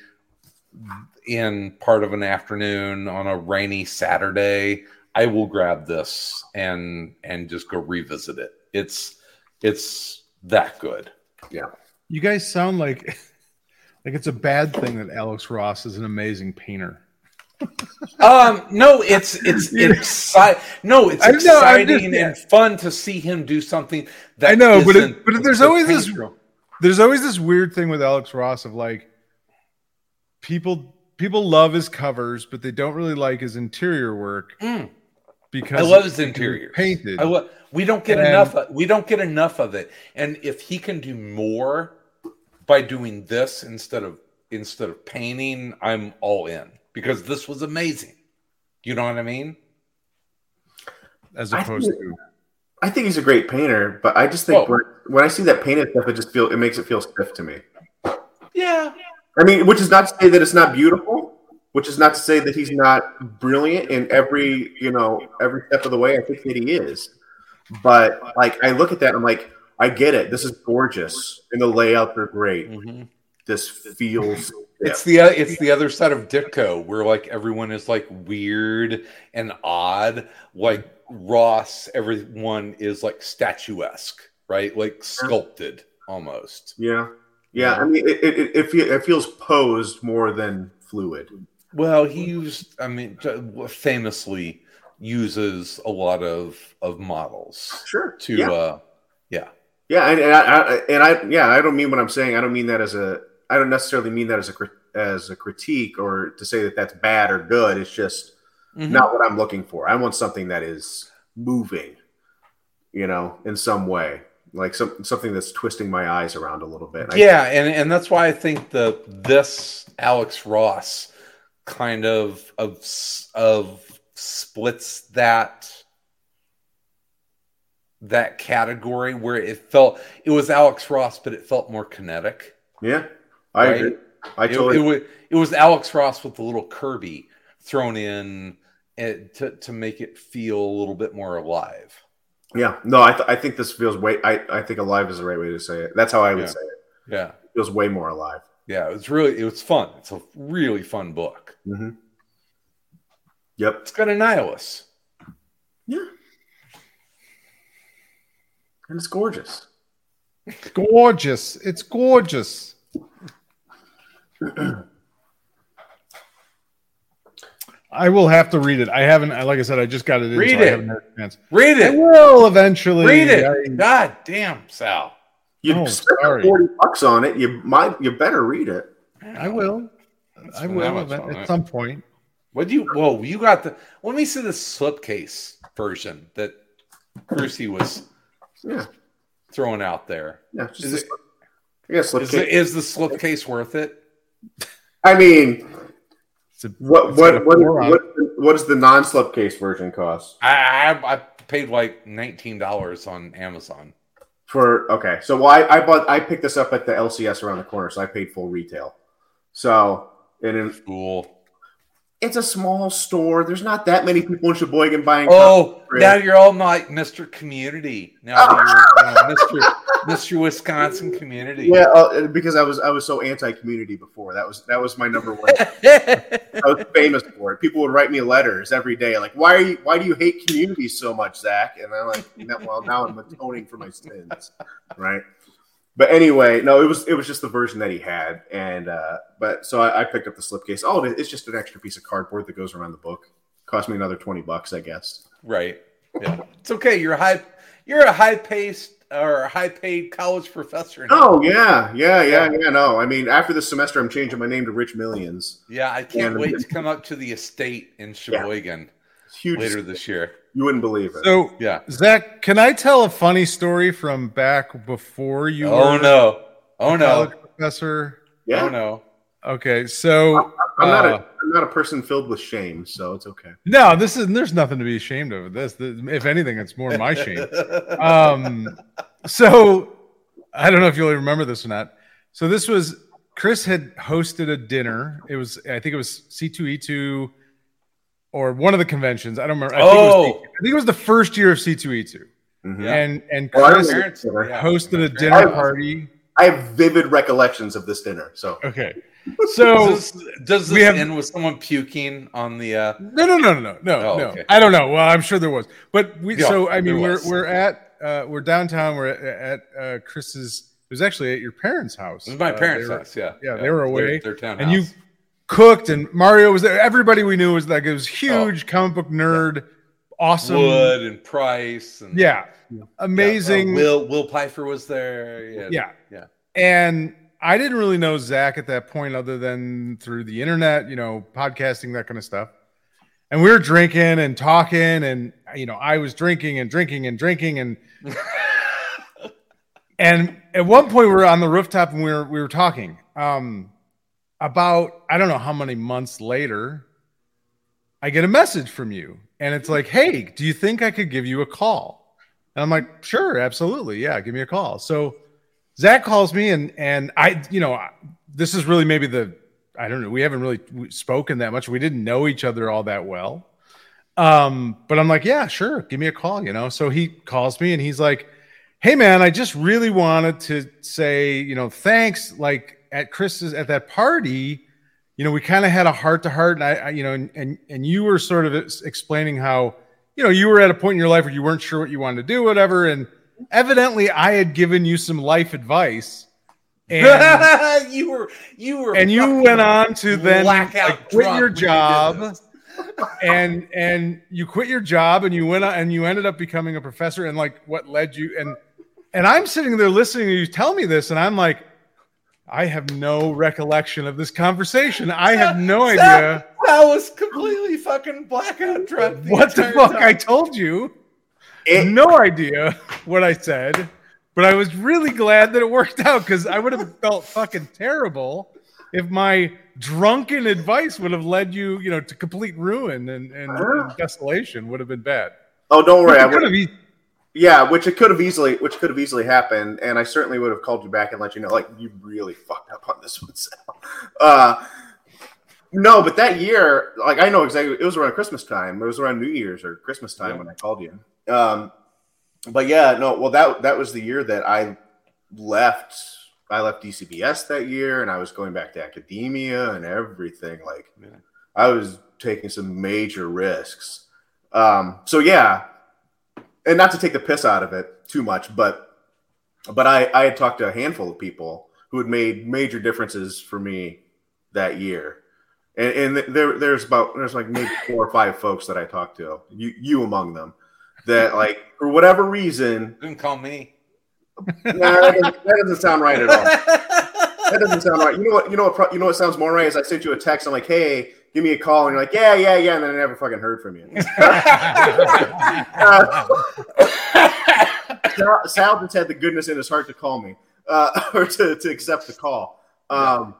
in part of an afternoon on a rainy Saturday, I will grab this and and just go revisit it. It's it's that good. Yeah.
You guys sound like like it's a bad thing that Alex Ross is an amazing painter.
Um, no, it's it's exciting. No, it's
know,
exciting and fun to see him do something that
I know, but it- but there's
so
always this-. There's always this weird thing with Alex Ross of like people people love his covers, but they don't really like his interior work
Mm.
because
I love his
be painted.
I lo- we don't get
And-
enough. Of, we don't get enough of it. And if he can do more by doing this instead of instead of painting, I'm all in because this was amazing. You know what I mean?
as
I
opposed
think-
to
I think he's a great painter, but I just think
Oh.
when, when I see that painted stuff, it just feel it makes it feel stiff to me.
Yeah.
I mean, which is not to say that it's not beautiful, which is not to say that he's not brilliant in every you know every step of the way. I think that he is, but like I look at that, I'm like, I get it. This is gorgeous, and the layouts are great.
Mhm.
This feels.
It's the uh, it's the other side of Ditko, where like everyone is like weird and odd. Like Ross, everyone is like statuesque, right? Like sculpted almost.
yeah, yeah. I mean, it it, it, fe- it feels posed more than fluid.
Well, he used, I mean, famously uses a lot of of models
Sure.
to,
yeah.
uh yeah,
Yeah, and, and I, I and I yeah, I don't mean what I'm saying. I don't mean that as a I don't necessarily mean that as a as a critique or to say that that's bad or good. It's just
Mhm.
not what I'm looking for. I want something that is moving, you know, in some way, like some something that's twisting my eyes around a little bit. I-
yeah, and and that's why I think the this Alex Ross kind of of of splits that that category where it felt it was Alex Ross, but it felt more kinetic.
yeah, I
Right.
agree. I
It,
totally
it was it was Alex Ross with the little Kirby thrown in eh, to to make it feel a little bit more alive.
yeah. No, I th- I think this feels way. I I think alive is the right way to say it. That's how I would
Yeah.
say it.
Yeah,
It feels way more alive.
yeah, it was really it was fun. It's a really fun book.
hmm Yep.
It's got Annihilus.
Yeah. And it's gorgeous.
gorgeous. It's gorgeous. I will have to read it. I haven't, like I said, I just got it in.
Read
so I
it.
haven't had a chance.
Read it.
I will eventually.
Read it.
I-
God damn, Sal.
You
Oh,
spent
sorry.
forty bucks on it. You might. You better read it.
I, will. I will
that much
event-
on
at
it.
some point.
What do you? Whoa, you got the. Let me see the slipcase version that Brucey was
Yeah.
throwing out there.
Yeah. Just
Is
a
it-
slip- I guess slip
Is,
case.
it, is the slipcase worth it?
I mean,
It's a,
what
it's got a
what what, what, what does the non-slip case version cost?
I I, I paid like nineteen dollars on Amazon.
For okay, so well, I, I bought I picked this up at the LCS around the corner, so I paid full retail. So and in,
Cool.
It's a small store. There's not that many people in Sheboygan buying.
Oh, now you're all like Mr. Community. Now you're uh, Mr. Mr. Wisconsin Community.
Yeah, uh, because I was I was so anti-community before. That was that was my number one. I was famous for it. People would write me letters every day, like, "Why are you? Why do you hate community so much, Zack?" And I'm like, "Well, now I'm atoning for my sins, right?" But anyway, no, it was it was just the version that he had, and uh, but so I, I picked up the slipcase. Oh, it- it's just an extra piece of cardboard that goes around the book. Cost me another twenty bucks, I guess.
right. Yeah. It's okay. You're high. You're a high paced or a high paid college professor. now.
Oh yeah, yeah, yeah, yeah. No, I mean, after this semester, I'm changing my name to Rich Millions.
Yeah, I can't
Yeah.
wait to come up to the estate in Sheboygan
It's huge.
later this year.
You wouldn't believe it.
So,
Yeah.
Zack, can I tell a funny story from back before you
Oh
were
no. Oh no.
college professor?
yeah,
Oh no.
Okay, so
I'm not
uh,
a I'm not a person filled with shame, so it's okay.
no, this is there's nothing to be ashamed of. This, this if anything, it's more my shame. um so i don't know if you'll remember this or not so this was chris had hosted a dinner it was i think it was c2e2 or one of the conventions i don't remember i, think, it was,
Oh.
I think it was the first year of c2e2
Mhm.
And and chris
remember-
Parents- yeah.
hosted a dinner party
I have vivid recollections of this dinner. So
okay so
does this, does
we
this
have-
end with someone puking on the uh
No, no, no, no, no, no,
Oh,
no.
okay.
I don't know. Well, I'm sure there was, but we.
Yeah,
so I mean, we're we're at uh, we're downtown. We're at, at uh, Chris's. It was actually at your parents' house.
This is my
Uh,
parents'
they were-
house, yeah.
yeah, they were away,
Their, their townhouse.
and you cooked, and Mario was there. Everybody we knew was like it was huge comic book nerd, awesome.
Wood and Price and
Yeah,
Yeah,
amazing.
uh, Will Will Pfeiffer was there. Yeah,
Yeah.
yeah.
And I didn't really know Zack at that point, other than through the internet, you know, podcasting, that kind of stuff. And we were drinking and talking, and you know, I was drinking and drinking and drinking, and and at one point we were on the rooftop and we were we were talking. Um, about I don't know how many months later, I get a message from you, and it's like, "Hey, do you think I could give you a call?" And I'm like, "Sure, absolutely, yeah, give me a call." So Zack calls me, and and I, you know, this is really maybe the I don't know. We haven't really spoken that much. We didn't know each other all that well. Um, but I'm like, yeah, sure, give me a call, you know. So he calls me and he's like, Hey man, I just really wanted to say, you know, thanks. Like at Chris's at that party, you know, we kind of had a heart to heart, and I, I, you know, and, and and you were sort of explaining how, you know, you were at a point in your life where you weren't sure what you wanted to do, whatever, and evidently I had given you some life advice. And
you were you were
and you went on to then like, quit your job. and and you quit your job and you went on, and you ended up becoming a professor and like what led you and and I'm sitting there listening to you tell me this and I'm like I have no recollection of this conversation. I have no idea
I was completely fucking blackout drunk.
what the fuck
time.
I told you.
It-
No idea what I said, but I was really glad that it worked out because I would have felt fucking terrible if my drunken advice would have led you, you know, to complete ruin and, and, and desolation would have been bad.
oh, don't worry. I would,
have
yeah, which it could have easily, which could have easily happened, and I certainly would have called you back and let you know, like you really fucked up on this one, Sal. Uh, no, but that year, like I know exactly, it was around Christmas time. It was around New Year's or Christmas time
Yeah.
when I called you. Um, but yeah, no, well that that was the year that I left. I left DCBS that year, and I was going back to academia and everything. Like
Yeah.
I was taking some major risks. Um, so yeah, and not to take the piss out of it too much, but but I I had talked to a handful of people who had made major differences for me that year, and, and there there's about there's like maybe four or five folks that I talked to, you you among them, that like for whatever reason,
Didn't call me.
nah, that, doesn't, that doesn't sound right at all. That doesn't sound right. You know what? You know what? You know what sounds more right is I sent you a text. I'm like, hey, give me a call, and you're like, yeah, yeah, yeah, and then I never fucking heard from you. Uh, Sal, just had the goodness in his heart to call me uh, or to, to accept the call. Um,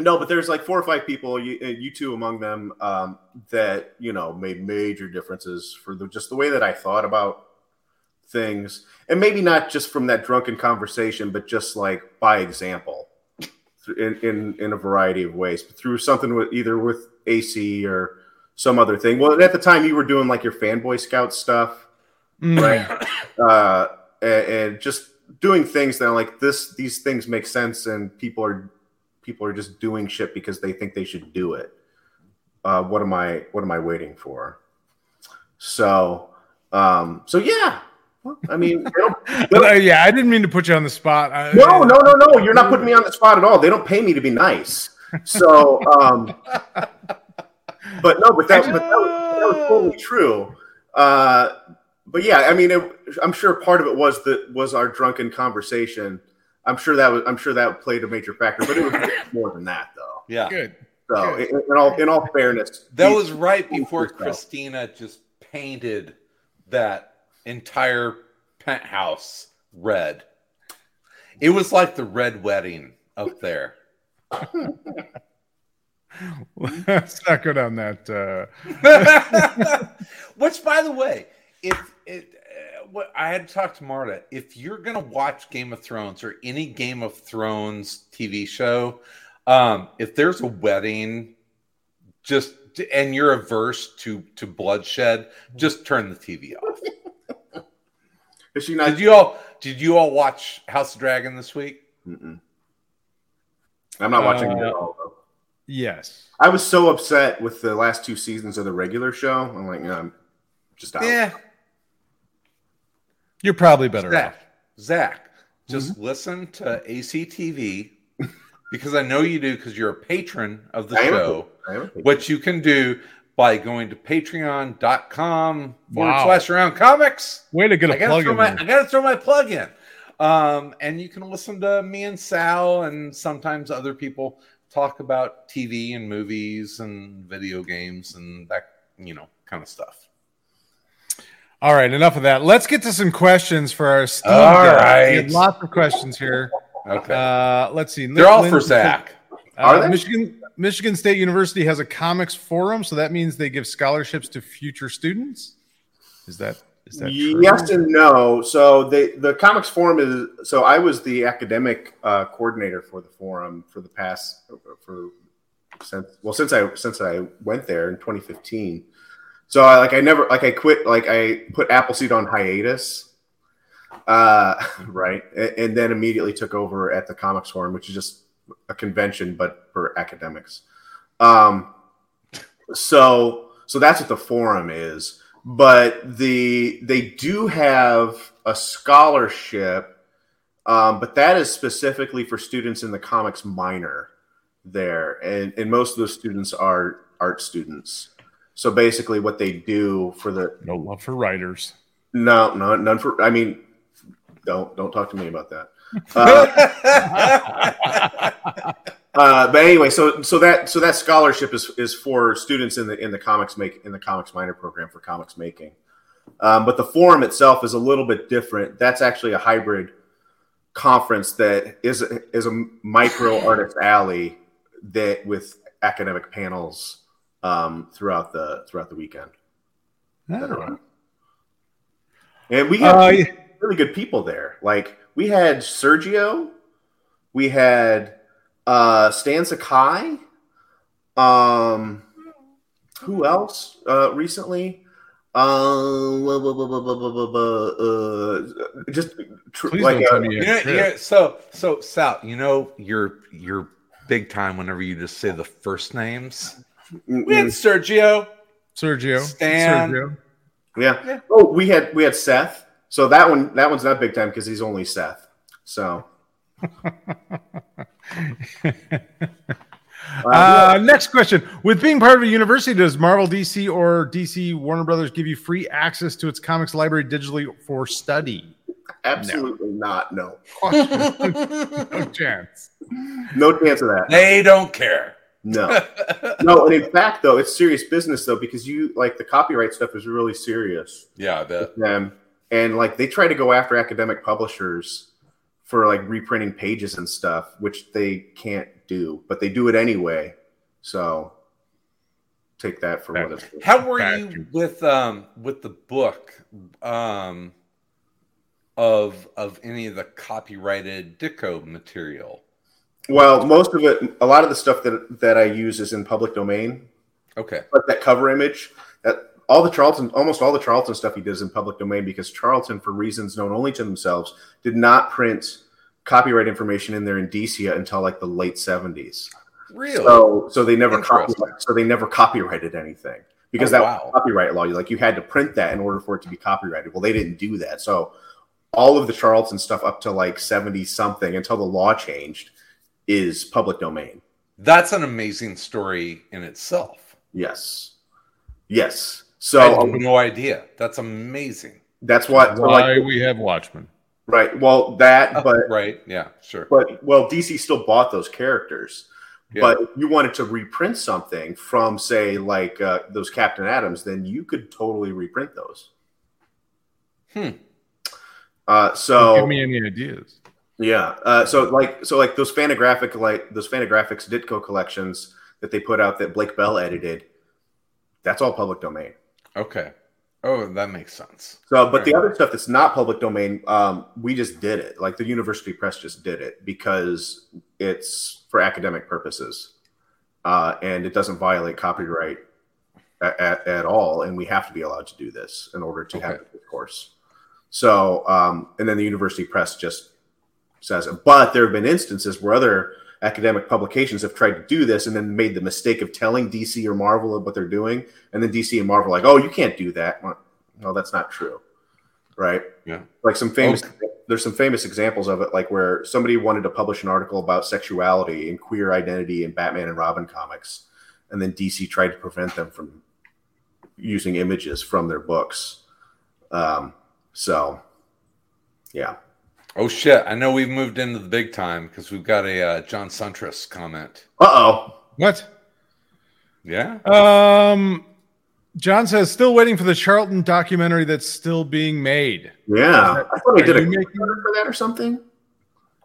no, but there's like four or five people, you, you two among them, um, that you know made major differences for the, just the way that I thought about things, and maybe not just from that drunken conversation, but just like by example, in in, in a variety of ways, but through something with either with AC or some other thing. Well, at the time you were doing like your fanboy scout stuff
Mm.
right? uh, and, and just doing things that are like this. These things make sense, and people are people are just doing shit because they think they should do it. Uh, what am I? What am I waiting for? So, um, so yeah. I mean, they don't,
But, yeah, I didn't mean to put you on the spot. I,
no, no, no, no. You're not putting me on the spot at all. They don't pay me to be nice. So, um, but no, but that, but that, was, that was totally true. Uh, but yeah, I mean, it, I'm sure part of it was that was our drunken conversation. I'm sure that was, I'm sure that played a major factor, but it was more than that, though.
Yeah.
Good.
So, in, in all, in all fairness,
That was right before. Christina just painted that entire penthouse red. It was like the red wedding up there.
Let's not go down that. Uh,
Which, by the way, if it, uh, what I had to talk to Marta, if you're gonna watch Game of Thrones or any Game of Thrones TV show, um, if there's a wedding, just and you're averse to to bloodshed, just turn the TV off.
Is she not?
Did you all did you all watch House of Dragon this week?
Mm-mm. I'm not watching it
Uh,
at all. Though.
yes.
I was so upset with the last two seasons of the regular show. I'm like, no, I'm just out.
Yeah,
You're probably better off.
Zack. Zack, just listen to ACTV because I know you do because you're a patron of the
I am a
show.
I am a patron.
What you can do by going to patreon.com forward
Wow.
slash around comics.
Way to get a
I
plug in
my. I gotta throw my plug in. Um, and you can listen to me and Sal and sometimes other people talk about TV and movies and video games and that, you know, kind of stuff.
All right, enough of that. Let's get to some questions for our Steve.
All right.
We have lots of questions here.
Okay.
Uh, let's see.
They're all for Zack.
Are
Uh,
they?
Michigan Michigan State University has a comics forum, so that means they give scholarships to future students. Is that is that true?
Yes and no. So the the comics forum is so I was the academic uh, coordinator for the forum for the past for since well since I since I went there in 2015. So I like I never like I quit like I put Appleseed on hiatus, uh, right, and, and then immediately took over at the comics forum, which is just a convention but for academics. Um, so so that's what the forum is but the they do have a scholarship um, but that is specifically for students in the comics minor there and, and most of those students are art students so basically what they do for the
No love for writers.
no no none for i mean don't don't talk to me about that uh, uh, but anyway, so so that so that scholarship is is for students in the in the comics make in the comics minor program for comics making. Um, but the forum itself is a little bit different. That's actually a hybrid conference that is is a micro artist alley that with academic panels um, throughout the throughout the weekend. on. And we have
Uh,
really good people there. Like we had Sergio, we had uh, Stan Sakai. Um, who else uh, recently? Um, uh, just like
yeah. So so Sal, you know you're you're big time whenever you just say the first names. We had Sergio,
Sergio,
Stan.
Sergio.
Yeah.
yeah.
Oh, we had we had Seth. So that one that one's not big time because he's only Seth. So
Uh, next question. With being part of a university, does Marvel, DC, or DC Warner Brothers give you free access to its comics library digitally for study?
absolutely not. No,
no chance.
no chance of that.
They don't care.
No, no, and in fact, though, it's serious business though because you like the copyright stuff is really serious.
Yeah, I bet.
Them and like they try to go after academic publishers for like reprinting pages and stuff, which they can't do, but they do it anyway. So take that for what it's worth.
How were you with um with the book um of of any of the copyrighted Ditko material?
Well, most of it, a lot of the stuff that that I use is in public domain.
Okay.
But that cover image, that all the Charlton, almost all the Charlton stuff he does in public domain because Charlton, for reasons known only to themselves, did not print copyright information in there in DC until like the late seventies.
Really?
So, so they never
Interesting.
copyright, so they never copyrighted anything because
Oh,
that
wow.
copyright law. Like you had to print that in order for it to be copyrighted. Well, they didn't do that. So all of the Charlton stuff up to like seventy something until the law changed is public domain.
That's an amazing story in itself.
Yes, yes.
I
So
no idea. That's amazing.
that's what
Why
like
we have Watchmen.
right. Well, that but
right. Yeah, sure.
but well, DC still bought those characters.
Yeah.
But if you wanted to reprint something from, say, like uh, those Captain Atoms, then you could totally reprint those.
Hmm.
Uh,
Don't
so
give me any ideas.
yeah, uh, so like so like those Fantagraphic like those Fantagraphics Ditko collections that they put out that Blake Bell edited, that's all public domain.
Okay. Oh, that makes sense.
So, but the other stuff that's not public domain, um, we just did it. Like the University Press just did it because it's for academic purposes, uh, and it doesn't violate copyright at, at, at all. And we have to be allowed to do this in order to have the course. So, um, and then the University Press just says it. But there have been instances where other academic publications have tried to do this and then made the mistake of telling DC or Marvel what they're doing, and then DC and Marvel are like, "Oh, you can't do that." Well, no, that's not true, right?
Yeah.
Like some famous, there's some famous examples of it, like where somebody wanted to publish an article about sexuality and queer identity in Batman and Robin comics, and then DC tried to prevent them from using images from their books. Um, so, yeah.
Oh shit! I know we've moved into the big time because we've got a uh, John Siuntres comment.
Uh oh.
What?
Yeah.
Um, John says still waiting for the Charlton documentary that's still being made.
Yeah, I thought I did
are
a
you making-
Kickstarter for that or something.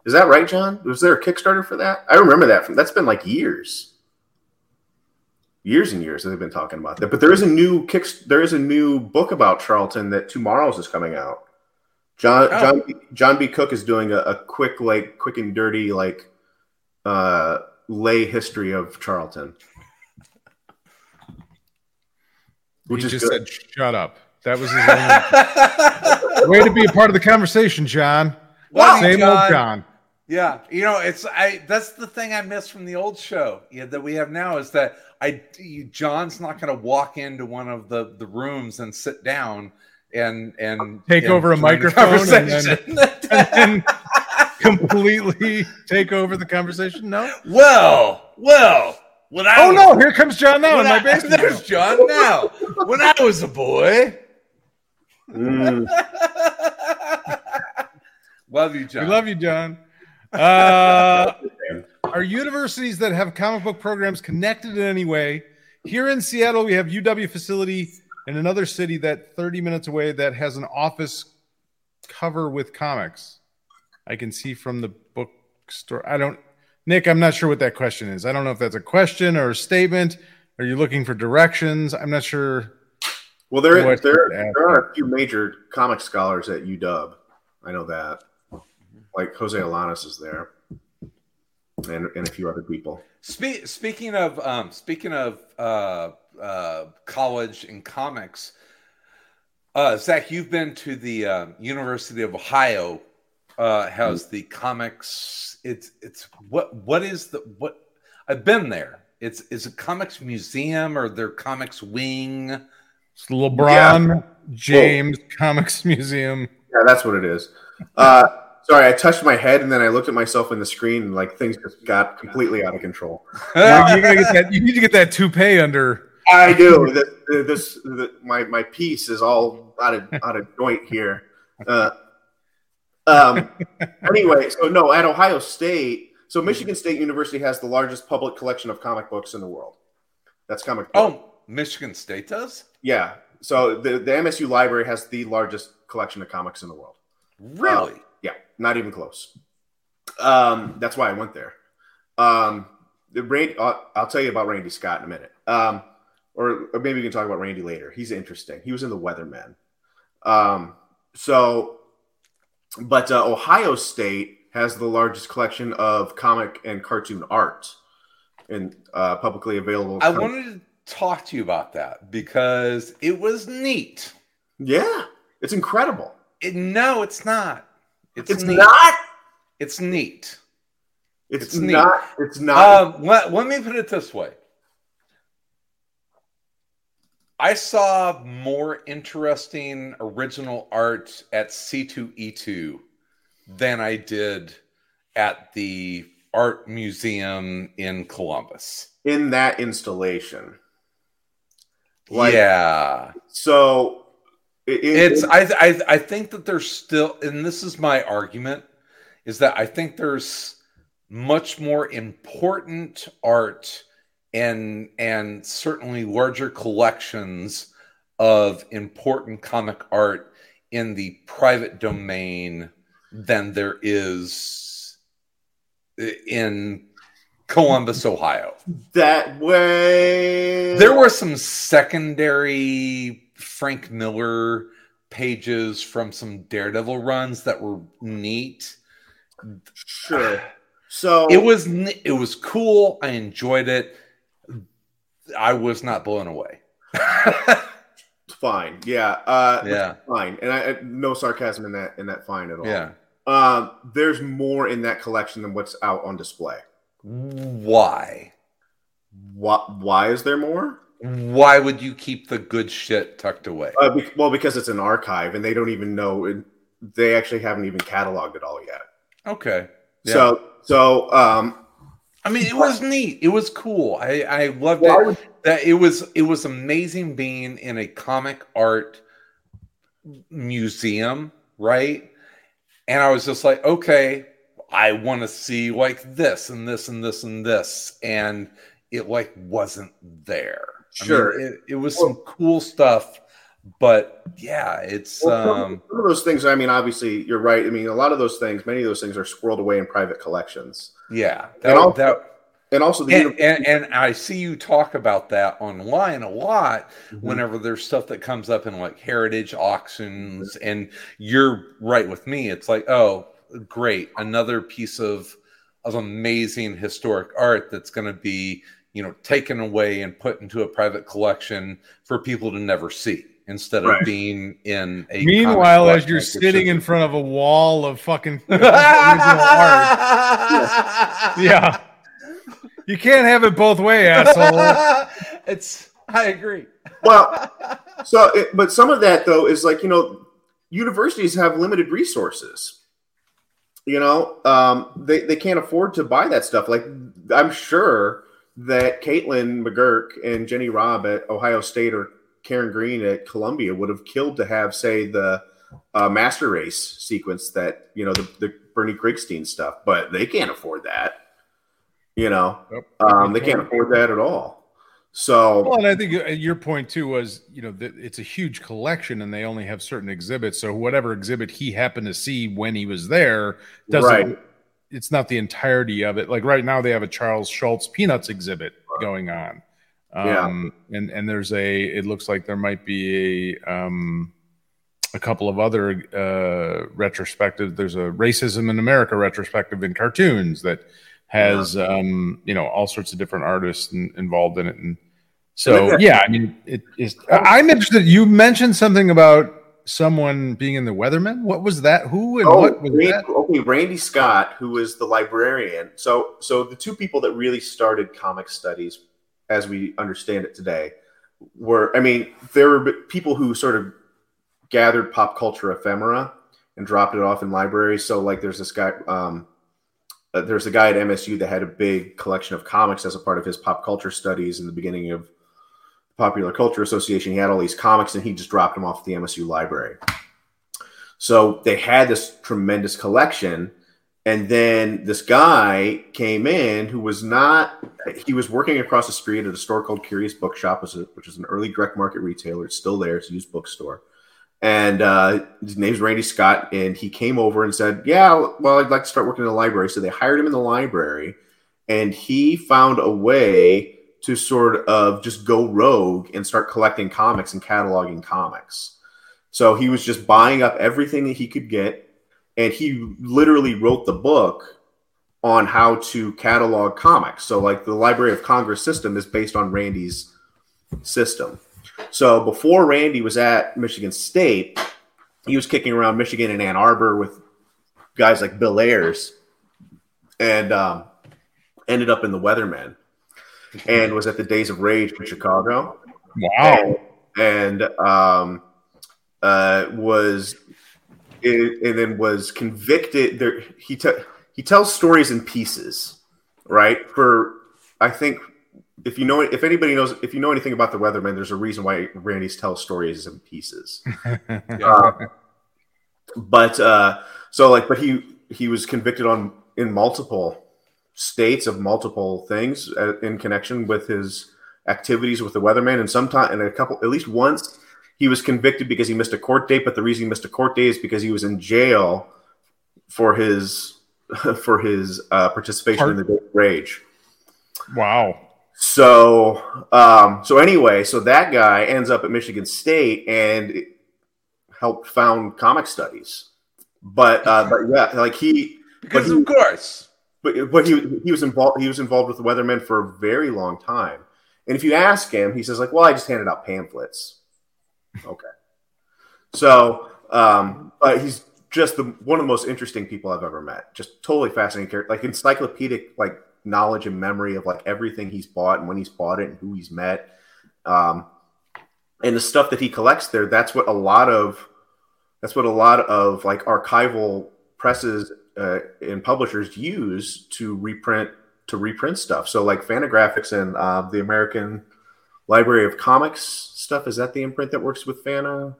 Is that right, John? Was there a Kickstarter for that? I remember that from that's been like years, years and years that they've been talking about that. But there is a new kick. There is a new book about Charlton that TwoMorrows is coming out. John
Oh.
John B- Jon B. Cooke is doing a, a quick, like quick and dirty, like uh lay history of Charlton, which
he just
good.
said, "Shut up." That was his only way to be a part of the conversation, John.
Love you,
Same old
John.
John.
Yeah, you know, it's I. That's the thing I miss from the old show yeah, that we have now is that I you, John's not going to walk into one of the the rooms and sit down and and
Take
and
over a
join the
microphone and then-
conversation.
and completely take over the conversation. No.
well, well, when I
Oh
was-
no! Here comes John now in
when
my
I-
basement.
There's John now. when I was a boy.
Mm.
Love you, John.
We love you, John. Uh, are universities that have comic book programs connected in any way? Here in Seattle, we have UW facility in another city that 30 minutes away that has an office cover with comics. I can see from the bookstore. I don't, Nick, I'm not sure what that question is. I don't know if that's a question or a statement. Are you looking for directions? I'm not sure.
Well, there, there, there are a few major comic scholars at UW. I know that. Like Jose Alaniz is there, and, and a few other people.
Spe- speaking of um, speaking of uh, uh, college and comics, uh, Zack, you've been to the uh, University of Ohio. Uh, has the comics? It's it's what what is the what? I've been there. It's it's a comics museum or their comics wing.
It's LeBron James Comics Museum.
Yeah, that's what it is. Uh, sorry, I touched my head and then I looked at myself in the screen, and like things just got completely out of control.
Well, you, gotta get that, you need to get that toupee under.
I do. This, this the, my my piece is all out of out of joint here. Uh, um. Anyway, so no, at Ohio State, so Michigan State University has the largest public collection of comic books in the world. That's comic. book.
Oh, Michigan State does
yeah. So the the MSU library has the largest collection of comics in the world.
really?
Yeah, not even close. Um, that's why I went there. Um, the Randy, I'll, I'll tell you about Randy Scott in a minute. Um, or, or maybe we can talk about Randy later. He's interesting. He was in the Weathermen. Um, so, but uh, Ohio State has the largest collection of comic and cartoon art and uh, publicly available.
I
com-
wanted to talk to you about that because it was neat.
yeah, it's incredible.
It, no, it's not. It's,
It's
neat.
not.
It's neat.
It's,
It's neat.
not. It's not.
Um, let, let me put it this way. I saw more interesting original art at C2E2 than I did at the art museum in Columbus.
in that installation. Like,
yeah.
So it, it-
it's I, I I think that there's still and this is my argument is that I think there's much more important art and and certainly larger collections of important comic art in the private domain than there is in Columbus, Ohio.
that way.
There were some secondary Frank Miller pages from some Daredevil runs that were neat.
sure. So
It was it was cool. I enjoyed it. I was not blown away.
fine. Yeah. Uh,
yeah,
Fine. And I, I no sarcasm in that in that fine at all.
yeah.
Um, there's more in that collection than what's out on display.
Why?
Why, why is there more?
Why would you keep the good shit tucked away?
Uh, be, well, because it's an archive, and they don't even know. It, they actually haven't even cataloged it all yet.
Okay. Yeah.
So so um,
I mean, it was neat. It was cool. I I loved
Well,
it. That it was it was amazing being in a comic art museum, right? And I was just like, okay, I want to see like this and this and this and this, and it like wasn't there. I mean,
Sure.
it, it was some cool stuff, but yeah, it's
Well,
um
some of those things. I mean, obviously, you're right. I mean, a lot of those things, many of those things, are squirreled away in private collections,
yeah that,
And also-
that
and also the
and, and, and I see you talk about that online a lot
Mhm.
whenever there's stuff that comes up in like heritage auctions, and you're right with me. It's like, oh, great, another piece of of amazing historic art that's going to be, you know, taken away and put into a private collection for people to never see instead of
Right.
being in a.
Meanwhile, as you're sitting in front of a wall of fucking original art, yeah, you can't have it both way, asshole.
it's. I agree.
well, so it, but some of that though is like you know, universities have limited resources. You know, um, they they can't afford to buy that stuff. Like I'm sure that Caitlin McGurk and Jenny Robb at Ohio State or Karen Green at Columbia would have killed to have, say, the uh, master race sequence that you know the, the Bernie Krigstein stuff, but they can't afford that. You know,
Yep.
um, they can't afford that at all. So
Well, and I think uh, your point too was, you know, that it's a huge collection and they only have certain exhibits. So whatever exhibit he happened to see when he was there doesn't.
Right.
It's not the entirety of it. Like right now, they have a Charles Schulz Peanuts exhibit going on.
Yeah.
Um, and and there's a. It looks like there might be a um, a couple of other uh, retrospective. There's a racism in America retrospective in cartoons that has um, you know all sorts of different artists in, involved in it, and so yeah, I mean it is. I'm interested. You mentioned something about someone being in the Weathermen. What was that? Who and
Oh,
what was
Randy,
that?
okay, Randy Scott, who was the librarian. So, so the two people that really started comic studies, as we understand it today, were I mean, there were people who sort of gathered pop culture ephemera and dropped it off in libraries. So, like, there's this guy. Um, uh, there's a guy at MSU that had a big collection of comics as a part of his pop culture studies in the beginning of Popular Culture Association. He had all these comics and he just dropped them off at the MSU library. So they had this tremendous collection. And then this guy came in who was not, he was working across the street at a store called Curious Bookshop, which is, an early direct market retailer. It's still there, it's a used bookstore. And uh, his name's Randy Scott. And he came over and said, Yeah, well, I'd like to start working in the library. So they hired him in the library. And he found a way to sort of just go rogue and start collecting comics and cataloging comics. So he was just buying up everything that he could get, and he literally wrote the book on how to catalog comics. So, like the Library of Congress system is based on Randy's system. So, before Randy was at Michigan State, he was kicking around Michigan and Ann Arbor with guys like Bill Ayers, and um, ended up in the Weathermen, and was at the Days of Rage in Chicago
Wow.
and um, uh, was and then was convicted. There, he te- he tells stories in pieces, right? For I think if you know if anybody knows if you know anything about the Weatherman, there's a reason why Randy's tells stories in pieces. Uh, but uh, so like, but he he was convicted on in multiple states of multiple things uh, in connection with his activities with the weatherman and sometime and a couple at least once he was convicted because he missed a court date but the reason he missed a court date is because he was in jail for his for his uh, participation in the rage
wow.
so um so anyway so that guy ends up at michigan state and helped found comic studies but uh but yeah like he
Because
he-
of course.
but but he he was involved he was involved with the Weathermen for a very long time. And if you ask him, he says like, "Well, I just handed out pamphlets." Okay. So, um, but he's just the one of the most interesting people I've ever met. Just totally fascinating character, like encyclopedic like knowledge and memory of like everything he's bought and when he's bought it and who he's met. Um, and the stuff that he collects there, that's what a lot of that's what a lot of like archival presses uh, and publishers use to reprint to reprint stuff. So like Fantagraphics and uh, the American Library of Comics stuff is that the imprint that works with Fana?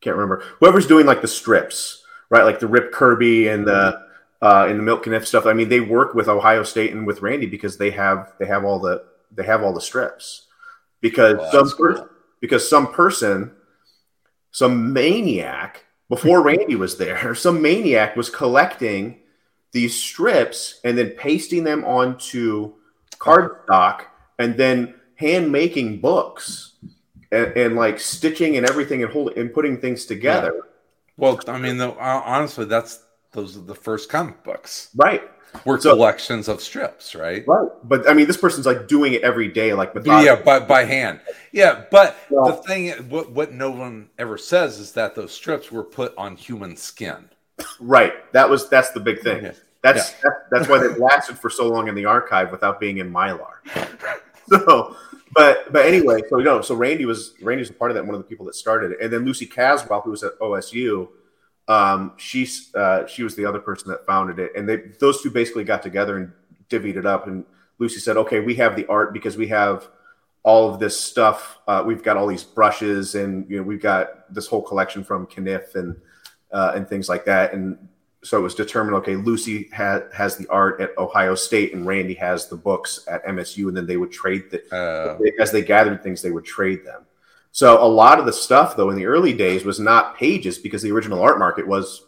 Can't remember. Whoever's doing like the strips, right? Like the Rip Kirby and the uh, and the Milt Caniff stuff. I mean, they work with Ohio State and with Randy because they have they have all the they have all the strips because
Well,
some per-
cool.
because some person some maniac before Randy was there, some maniac was collecting these strips and then pasting them onto cardstock and then hand making books and, and like stitching and everything and holding and putting things together.
Well, I mean, though, uh, honestly, that's those are the first comic books.
Right.
Were
So-
collections of strips, right?
Right. But I mean, this person's like doing it every day, like
yeah, by by hand. Yeah, but
Well-
the thing, what what no one ever says is that those strips were put on human skin.
Right. That was that's the big thing.
Yeah.
That's that, that's why they lasted for so long in the archive without being in Mylar. So, but but anyway, so you know, so Randy was Randy was a part of that, one of the people that started it, and then Lucy Caswell, who was at OSU, um, she's uh, she was the other person that founded it, and they those two basically got together and divvied it up. And Lucy said, "Okay, we have the art because we have." all of this stuff. Uh, we've got all these brushes, and you know, we've got this whole collection from Caniff and uh, and things like that. And so it was determined. Okay, Lucy ha- has the art at Ohio State, and Randy has the books at MSU, and then they would trade the,
Uh,
as they gathered things, they would trade them. So a lot of the stuff, though, in the early days was not pages because the original art market was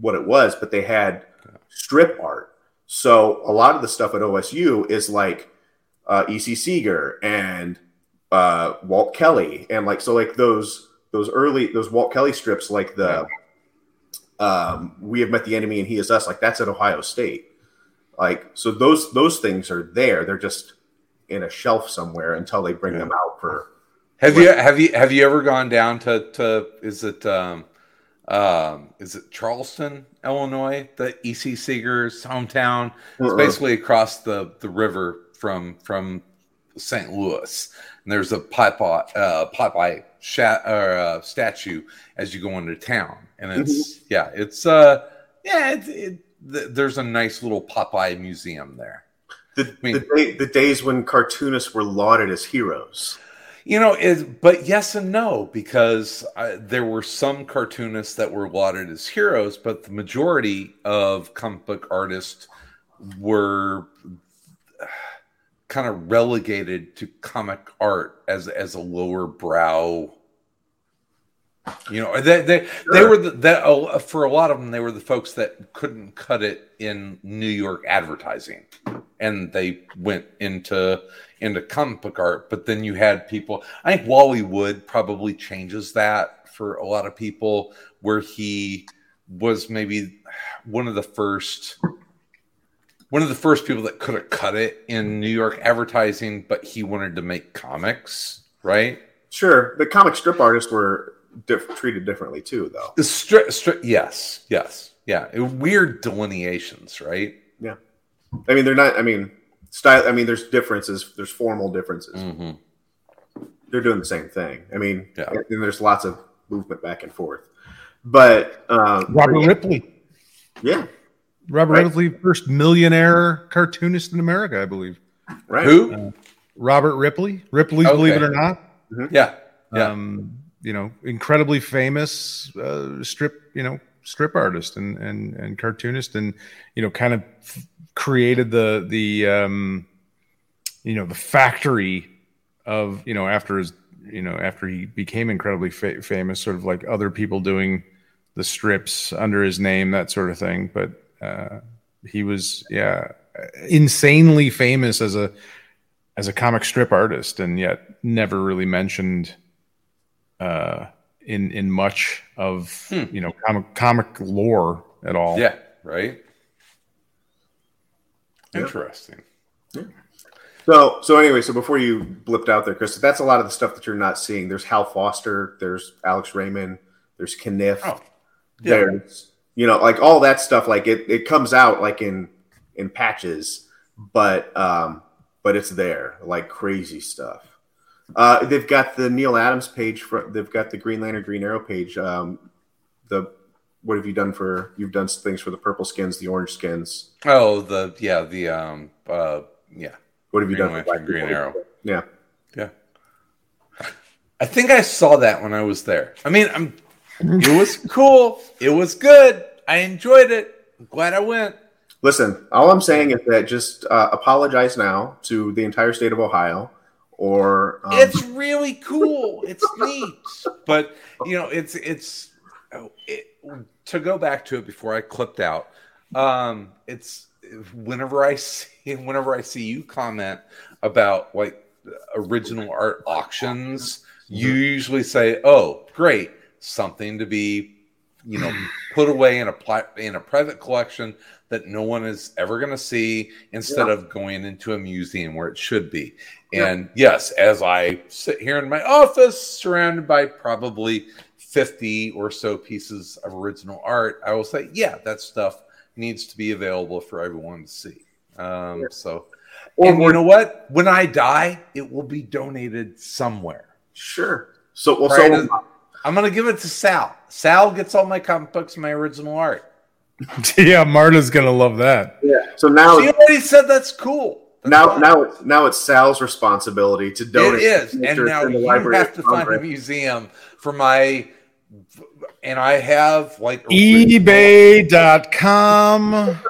what it was, but they had strip art. So a lot of the stuff at OSU is like uh, E.C. Segar and uh, Walt Kelly, and like so, like those those early those Walt Kelly strips, like the um, "We Have Met the Enemy" and "He Is Us," like that's at Ohio State. Like so, those those things are there. They're just in a shelf somewhere until they bring them out for.
have you have you have you ever gone down to to is it um um is it Charleston, Illinois, the E.C. Segar's hometown? It's
Uh-uh.
basically across the the river from from St. Louis, and there's a Popeye uh, Popeye sha- or, uh, statue as you go into town, and it's yeah, it's uh yeah, it, th- there's a nice little Popeye museum there.
The,
mean-
the, day, the days when cartoonists were lauded as heroes.
You know, it, but yes and no, because uh, there were some cartoonists that were lauded as heroes, but the majority of comic book artists were kind of relegated to comic art as as a lower brow. You know, they they, they were the, that for a lot of them they were the folks that couldn't cut it in New York advertising, and they went into into comic book art. But then you had people. I think Wally Wood probably changes that for a lot of people, where he was maybe one of the first one of the first people that could have cut it in New York advertising, but he wanted to make comics, right?
Sure, the comic strip artists were diff- treated differently too, though.
The stri- stri- yes, yes, yeah. Weird delineations, right?
Yeah, I mean they're not. I mean style. I mean there's differences. There's formal differences.
hmm
They're doing the same thing. I mean,
Yeah.
and there's lots of movement back and forth. But uh,
Robert Ripley.
yeah,
Robert
Right.
Ripley, first millionaire cartoonist in America, I believe.
right.
Who?
Robert Ripley. Ripley,
Okay.
believe it or not.
yeah, yeah.
Um, you know, incredibly famous uh, strip, you know, strip artist and and and cartoonist, and you know, kind of f- created the the um, you know the factory of you know after his you know after he became incredibly fa- famous, sort of like other people doing the strips under his name, that sort of thing. But uh, he was yeah insanely famous as a as a comic strip artist, and yet never really mentioned uh, in in much of
Hmm.
you know comic comic lore at all.
yeah, right.
Yeah.
Interesting.
So so anyway, so before you blipped out there, Chris, that's a lot of the stuff that you're not seeing. There's Hal Foster. There's Alex Raymond. There's Caniff.
Oh, yeah.
There's you know like all that stuff. Like it it comes out like in in patches, but um but it's there like crazy stuff. Uh, they've got the Neal Adams page. For, they've got the Green Lantern Green Arrow page. Um, the what have you done for? You've done things for the purple skins, the orange skins.
Oh, the yeah, the um, uh, yeah,
What have you
Green
done?
Lantern,
for
Green Arrow.
Yeah.
yeah. I think I saw that when I was there. I mean, I'm. It was cool. It was good. I enjoyed it. I'm glad I went.
Listen, all I'm saying is that just uh, apologize now to the entire state of Ohio, or um,
it's really cool. It's neat, but you know, it's it's it, to go back to it before I clipped out. Um, it's whenever I see whenever I see you comment about like original art auctions, you usually say, "Oh, great, something to be." You know, put away in a in a private collection that no one is ever going to see, instead
Yeah.
of going into a museum where it should be. And yes, as I sit here in my office, surrounded by probably 50 or so pieces of original art, I will say, yeah, that stuff needs to be available for everyone to see. Um, So,
Or
and you know what? When I die, it will be donated somewhere.
sure. So, well,
Right,
so
I'm going to give it to Sal. Sal gets all my comic books, and my original art.
yeah, Marta's gonna love that.
yeah. So now,
She already said that's cool. That's
now,
fine.
now, it's now it's Sal's responsibility to donate.
is,
to
and now
the
you
Library
have to find a museum for my, and I have like
eBay.com.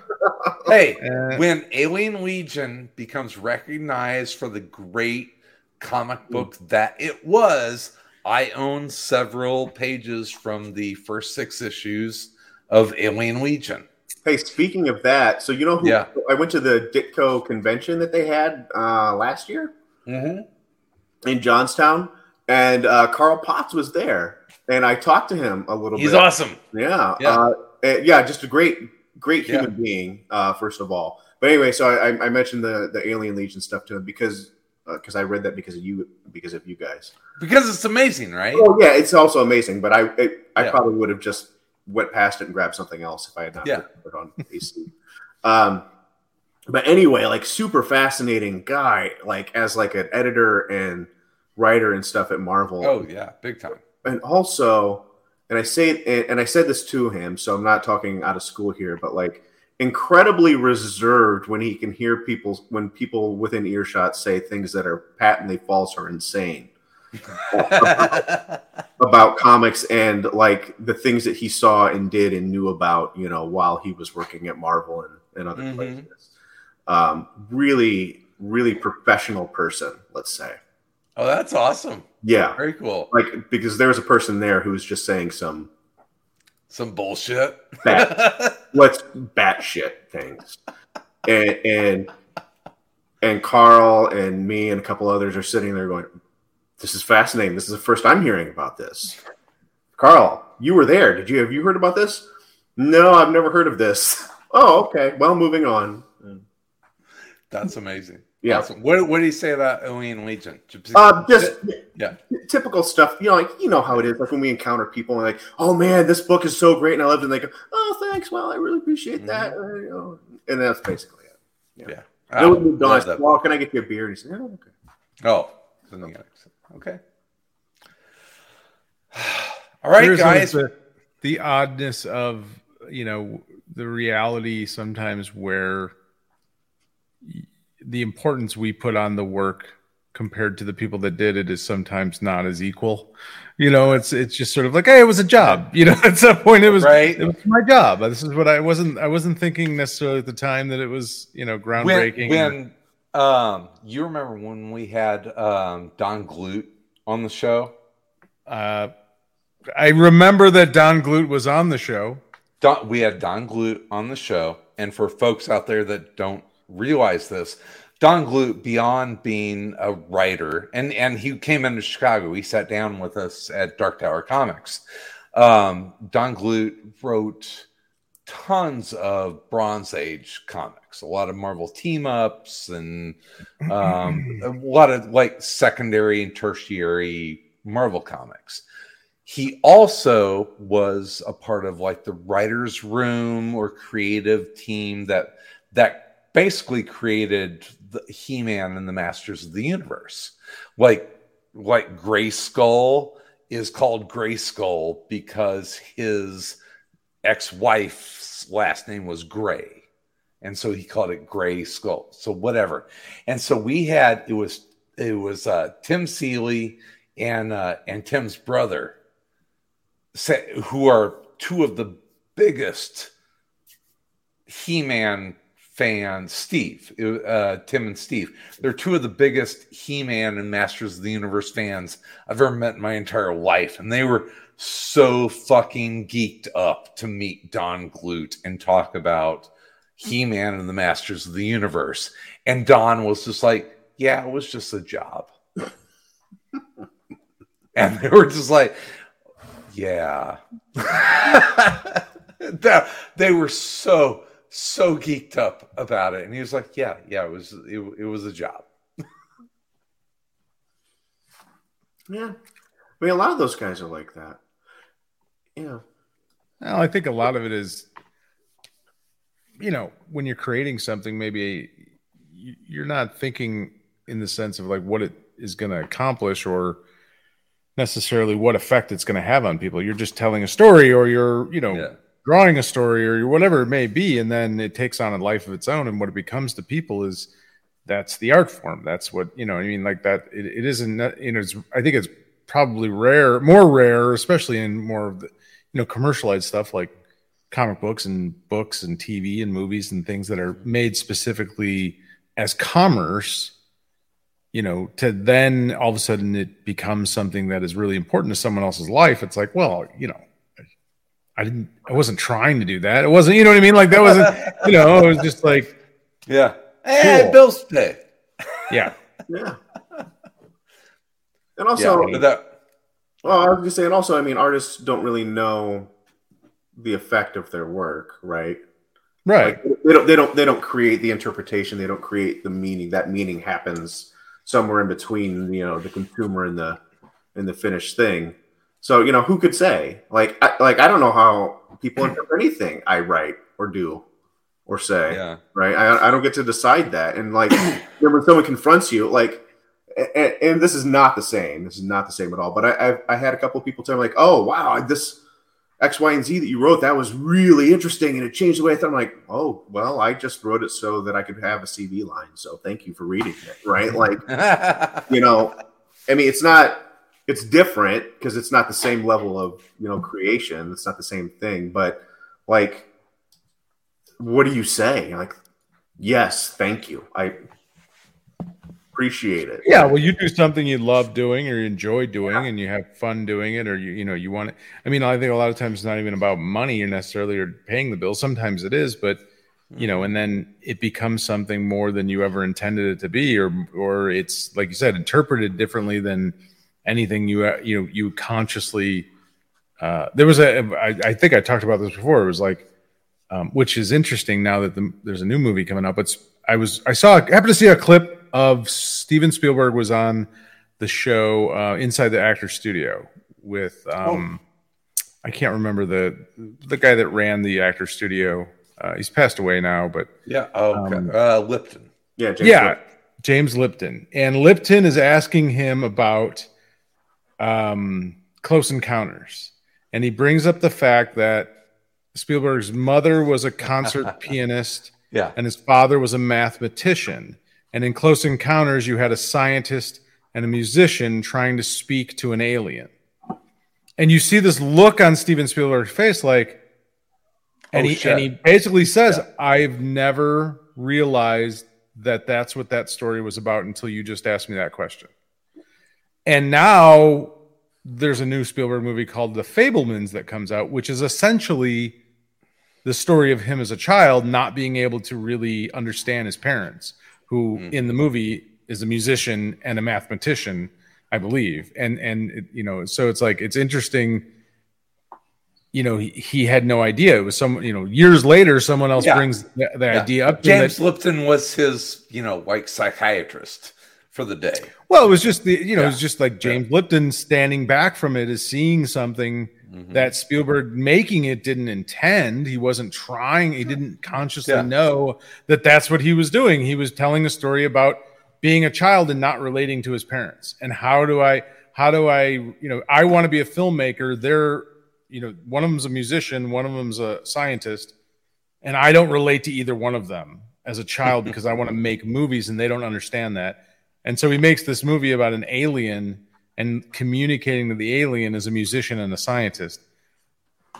Hey,
Uh,
when Alien Legion becomes recognized for the great comic book that it was, I own several pages from the first six issues of Alien Legion.
Hey, speaking of that, so you know who?
Yeah.
I went to the Ditko convention that they had uh, last year
Mm-hmm.
in Johnstown, and uh, Carl Potts was there, and I talked to him a little
He's
bit.
awesome.
Yeah,
Yeah.
Uh, eh, yeah, just a great, great
Yeah.
human being. Uh, first of all, but anyway, so I, I- I mentioned the the Alien Legion stuff to him because because I read that because of you because of you guys.
Because it's amazing, right?
Oh yeah, it's also amazing, but I it, I
Yeah.
probably would have just went past it and grabbed something else if I had not
Yeah.
put it on AC. um, but anyway, like super fascinating guy, like as like an editor and writer and stuff at Marvel
Oh yeah, big time.
and also and i say and i said this to him so i'm not talking out of school here but like incredibly reserved when he can hear people when people within earshot say things that are patently false or insane about comics and like the things that he saw and did and knew about you know while he was working at marvel and, and other
Mhm.
places um, really really professional person let's say
oh, that's awesome.
yeah
Very cool.
like because there was a person there who was just saying some
Some bullshit.
Let's batshit things, and and and Carl and me and a couple others are sitting there going, "This is fascinating. This is the first I'm hearing about this." Carl, you were there. Did you have you heard about this? No, I've never heard of this. Oh, okay. Well, moving on.
That's amazing.
Yeah.
Awesome. What, what did he say about Alien Legion?
Uh, just
yeah.
typical stuff. You know, like you know how it is. Like when we encounter people and like, oh man, this book is so great, and I love it. And they go, oh, thanks. Well, I really appreciate that. Uh, you know, and that's basically it.
Yeah.
Then
Ah,
we moved on. I
love
said,
that.
well, can I get you a beer? And he said, oh, okay.
Oh, something else. okay. All right,
Here's
guys.
The, the oddness of you know the reality sometimes where y- the importance we put on the work compared to the people that did it is sometimes not as equal. You know, it's it's just sort of like, hey, it was a job. You know, at some point it was
Right.
it was my job. This is what I wasn't I wasn't thinking necessarily at the time that it was you know
when,
groundbreaking.
when um, you remember when we had um, Don Glut on the show?
uh, I remember that Don Glut was on the show.
Don, we had Don Glut on the show, and for folks out there that don't realize this, Don Glut, beyond being a writer, and and he came into Chicago. He sat down with us at Dark Tower Comics. Um, Don Glut wrote tons of Bronze Age comics, a lot of Marvel team ups, and um, a lot of like secondary and tertiary Marvel comics he also was a part of like the writers room or creative team that that basically created the he-man and the masters of the universe like like gray skull is called gray skull because his ex-wife's last name was Gray, and so he called it Gray Skull. So whatever. And so we had it was it was uh, Tim Seeley and uh, and Tim's brother, who are two of the biggest He-Man fans. Steve, uh, Tim, and Steve. They're two of the biggest He-Man and Masters of the Universe fans I've ever met in my entire life, and they were so fucking geeked up to meet Don Glut and talk about He-Man and the Masters of the Universe. And Don was just like, "Yeah, it was just a job." and they were just like, "Yeah." they were so so geeked up about it, and he was like, "Yeah, yeah, it was it, it was a job."
yeah, I mean, a lot of those guys are like that. Yeah.
Well, I think a lot of it is, you know, when you're creating something, maybe you're not thinking in the sense of like what it is going to accomplish or necessarily what effect it's going to have on people. You're just telling a story or you're, you know, yeah. Drawing a story or whatever it may be. And then it takes on a life of its own. And what it becomes to people is that's the art form. That's what, you know, I mean, like that, it, it isn't, you know, it's, I think it's probably rare, more rare, especially in more of the, you know, commercialized stuff like comic books and books and TV and movies and things that are made specifically as commerce you know, to then all of a sudden it becomes something that is really important to someone else's life. It's like, well, you know, I didn't, I wasn't trying to do that. It wasn't, you know what I mean? Like that wasn't, you know, it was just like,
yeah. Hey, cool. bills pay.
Yeah.
Yeah. And also, yeah, that, well, I was just saying, also, I mean, artists don't really know the effect of their work, right?
Right.
Like, they don't. They don't. They don't create the interpretation. They don't create the meaning. That meaning happens somewhere in between, you know, the consumer and the and the finished thing. So you know, who could say? Like, I, like I don't know how people hmm. interpret anything I write or do or say.
Yeah.
Right. I, I don't get to decide that. And like, when someone confronts you, like, and, and, this is not the same. This is not the same at all. But I, I've, I had a couple people tell me like, "Oh, wow, this X, Y, and Z that you wrote, that was really interesting and it changed the way I thought. I'm like, oh, well, I just wrote it so that I could have a CV line. So thank you for reading it. Right. Like, you know, I mean, it's not, it's different because it's not the same level of, you know, creation. It's not the same thing. But like, what do you say? Like, yes, thank you. I, appreciate it.
Yeah, well, you do something you love doing or you enjoy doing, yeah. and you have fun doing it, or you you know you want it. I mean, I think a lot of times it's not even about money or necessarily or paying the bill. Sometimes it is, but you know, and then it becomes something more than you ever intended it to be, or or it's like you said, interpreted differently than anything you uh, you know you consciously. Uh, there was a I, I think I talked about this before. It was like, um, which is interesting now that the, there's a new movie coming up. It's I was I saw I happened to see a clip of Steven Spielberg was on the show uh, Inside the Actor Studio with um, oh. I can't remember the the guy that ran the actor studio. Uh, he's passed away now, but
yeah, oh, okay. um, uh, Lipton.
Yeah, James yeah, Lipton. James Lipton, and Lipton is asking him about um, Close Encounters, and he brings up the fact that Spielberg's mother was a concert pianist,
yeah,
and his father was a mathematician and in Close Encounters, you had a scientist and a musician trying to speak to an alien. And you see this look on Steven Spielberg's face, like, and, oh, he, and he basically says, yeah. I've never realized that that's what that story was about until you just asked me that question. And now there's a new Spielberg movie called The Fabelmans that comes out, which is essentially the story of him as a child not being able to really understand his parents who mm-hmm. in the movie is a musician and a mathematician, I believe. And and it, you know, so it's like it's interesting. You know, he, he had no idea. It was some, you know, years later, someone else yeah. brings the, the yeah. idea up.
James that, Lipton was his, you know, like psychiatrist for the day.
Well, it was just the, you know, yeah. it was just like James Lipton standing back from it is seeing something mm-hmm. that Spielberg making it didn't intend. He wasn't trying. He didn't consciously yeah. know that that's what he was doing. He was telling a story about being a child and not relating to his parents. And how do I, how do I, you know, I want to be a filmmaker. They're you know, one of them's a musician, one of them's a scientist, and I don't relate to either one of them as a child because I want to make movies and they don't understand that. And so he makes this movie about an alien and communicating to the alien as a musician and a scientist.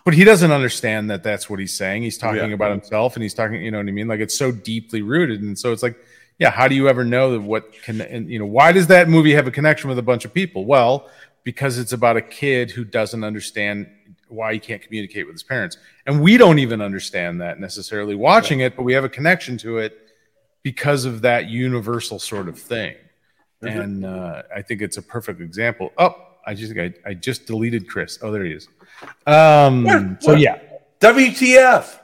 But he doesn't understand that that's what he's saying. He's talking
Yeah.
about himself and he's talking, you know what I mean? Like it's so deeply rooted. And so it's like, yeah, how do you ever know that what can, and, you know, why does that movie have a connection with a bunch of people? Well, because it's about a kid who doesn't understand why he can't communicate with his parents. And we don't even understand that necessarily watching it, but we have a connection to it because of that universal sort of thing. And uh, I think it's a perfect example. Oh, I just I, I just deleted Chris. Oh, there he is. Um,
What?
so yeah,
WTF?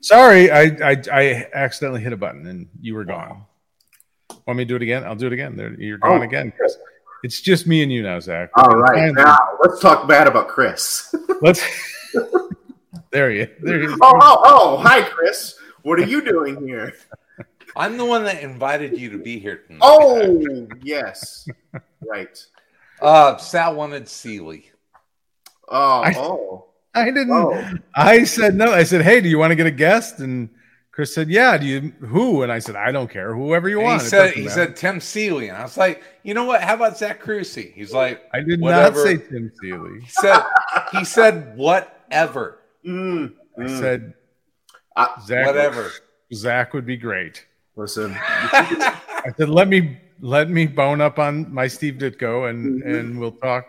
sorry, I, I I accidentally hit a button and you were gone. Want me to do it again? I'll do it again. There, you're gone
Oh,
again. Chris. It's just me and you now, Zack.
All right,
Finally,
now let's talk bad about Chris.
let's. there you. There you.
oh, oh, oh! Hi, Chris. What are you doing here?
I'm the one that invited you to be here tonight.
Oh, yes, right.
Uh, Sal wanted Seeley.
Oh,
I-
oh,
I didn't.
oh.
I said no. I said, hey, do you want to get a guest? And Chris said, yeah. Do you who? And I said, I don't care. Whoever you
And
want.
he said he
matter."
said Tim Seeley, and I was like, you know what? How about Zack Kruse? He's like,
I did
whatever.
not say Tim Seeley.
he said he said whatever,
Mm,
I
mm.
said
I-
Zack.
whatever.
Zack would be great.
Listen,
I said, let me let me bone up on my Steve Ditko and
Mhm.
and we'll talk.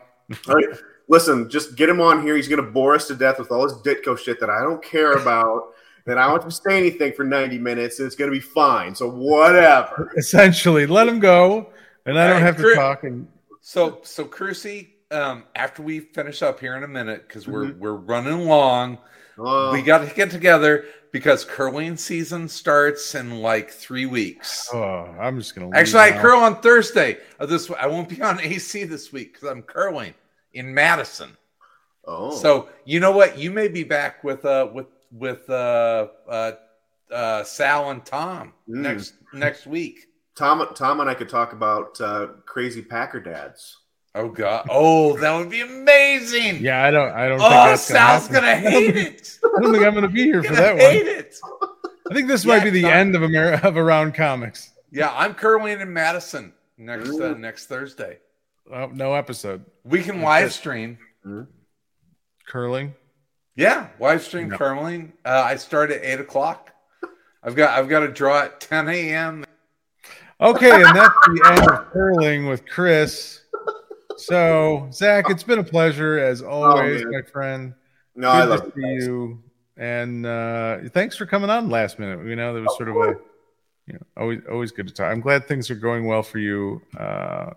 all right, listen. Just get him on here. He's gonna bore us to death with all his Ditko shit that I don't care about. And I don't have to say anything for ninety minutes. And it's gonna be fine. So whatever.
Essentially, let him go, and I don't
Hey,
have to
Chris-
talk. And
So so Kruse, um, after we finish up here in a minute, because we're
Mm-hmm.
we're running along,
Oh,
we got to get together because curling season starts in like three weeks.
oh, I'm just gonna. leave
Actually, I
now.
curl on Thursday. Of this, I won't be on AC this week because I'm curling in Madison.
oh.
So you know what? You may be back with uh with with uh uh, uh Sal and Tom
Mm.
next next week.
Tom, Tom, and I could talk about uh, crazy Packer dads.
Oh god! Oh, that would be amazing.
Yeah, I don't. I don't.
Oh,
think that's
Sal's
gonna,
gonna
happen. I don't
hate
think-
it.
I don't think I'm gonna be here for
Gonna
that
hate
one.
it.
I think this
Yeah,
might be the
Tom.
end of Amer- of Around Comics.
Yeah, I'm curling in Madison next uh, next Thursday.
Oh, no episode
We can live stream.
curling.
Yeah, live stream
No.
curling. Uh, I start at eight o'clock. I've got I've got to draw at ten a.m.
Okay, and that's the end of curling with Chris. So, Zack, it's been a pleasure as always,
man.
my friend.
No, I
Good
love
to see you. And uh, thanks for coming on last minute. You know, there was sort of a, you know, always always good to talk. I'm glad things are going well for you. Uh,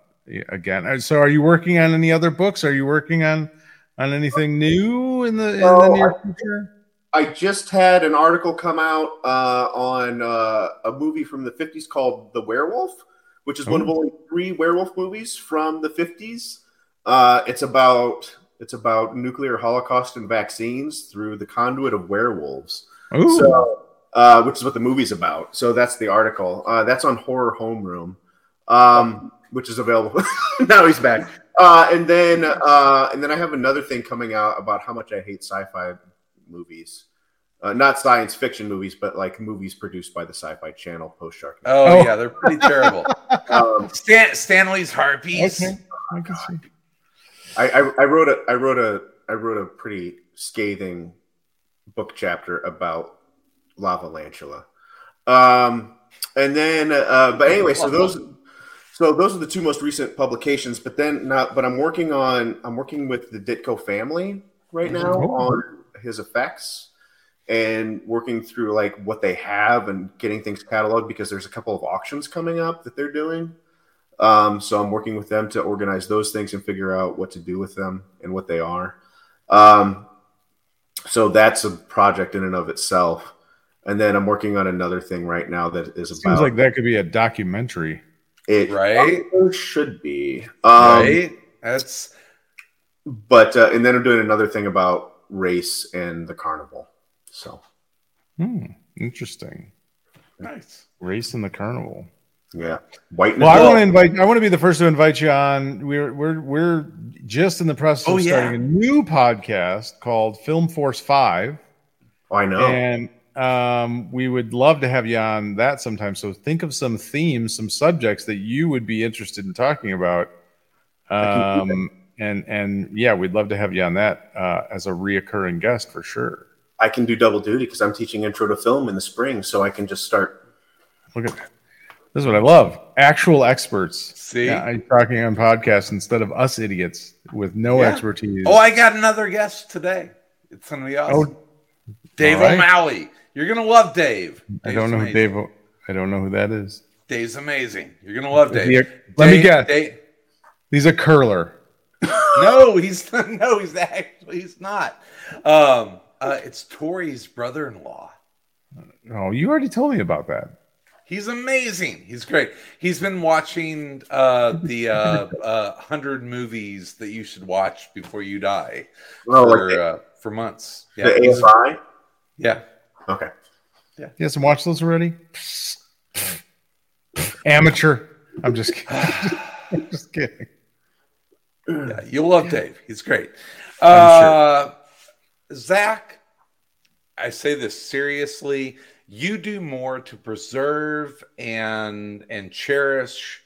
again, Uh, so are you working on any other books? Are you working on on anything new in the in the near future?
I just had an article come out uh, on uh, a movie from the 50s called The Werewolf, which is one of
Oh.
only three werewolf movies from the 50s. Uh, it's about it's about nuclear holocaust and vaccines through the conduit of werewolves.
Ooh,
So, uh, which is what the movie's about. So that's the article. Uh, that's on Horror Homeroom, um, which is available. now he's back. Uh, and then uh, and then I have another thing coming out about how much I hate sci-fi movies. Uh, not science fiction movies, but like movies produced by the Sci-Fi Channel post Shark.
Oh,
Oh.
yeah, they're pretty terrible.
Um,
Stan, Stanley's harpies.
okay, I can.
I, I, I wrote a I wrote a I wrote a pretty scathing book chapter about Lavalantula. Um, and then, uh, but anyway, so those so those are the two most recent publications. But then not but I'm working on I'm working with the Ditko family right now
Oh.
on his effects and working through like what they have and getting things cataloged because there's a couple of auctions coming up that they're doing. Um, so I'm working with them to organize those things and figure out what to do with them and what they are. Um, so that's a project in and of itself. And then I'm working on another thing right now that is
Seems
about
like that could be a documentary.
it.
Right?
should be um,
right? That's
But uh, and then I'm doing another thing about race and the carnival. So
Hmm, interesting.
nice.
Race in the carnival.
Yeah, white.
Well, I want to invite. I want to be the first to invite you on. We're we're we're just in the process
Oh,
of
yeah.
starting a new podcast called Film Force Five,
Oh, I know.
and um, we would love to have you on that sometime. So think of some themes, some subjects that you would be interested in talking about. Um, and and yeah, we'd love to have you on that uh, as a reoccurring guest for sure.
I can do double duty because I'm teaching intro to film in the spring, so I can just start.
Look at that. This is what I love. Actual experts.
See?
Yeah, I'm talking on podcasts instead of us idiots with no
Yeah.
expertise.
Oh, I got another guest today. It's gonna be awesome.
Oh,
Dave
all right.
O'Malley. You're gonna love Dave.
I don't know who. Dave. I don't know who that is.
Dave's amazing. You're gonna love
Is
Dave.
a- let me
Dave-
guess.
Dave-
He's a curler.
no, he's no, he's actually he's not. Um, uh, it's Tori's brother-in-law.
Oh, you already told me about that.
He's amazing. He's great. He's been watching uh, the uh, uh, hundred movies that you should watch before you die
Oh,
for,
like the,
uh, for months.
the
Yeah, he's-
AFI.
yeah.
Okay.
You guys watch those already? Amateur. I'm just kidding. I'm just kidding.
Yeah, you'll love Dave. He's great.
I'm
Uh, Zack, I say this seriously. You do more to preserve and and cherish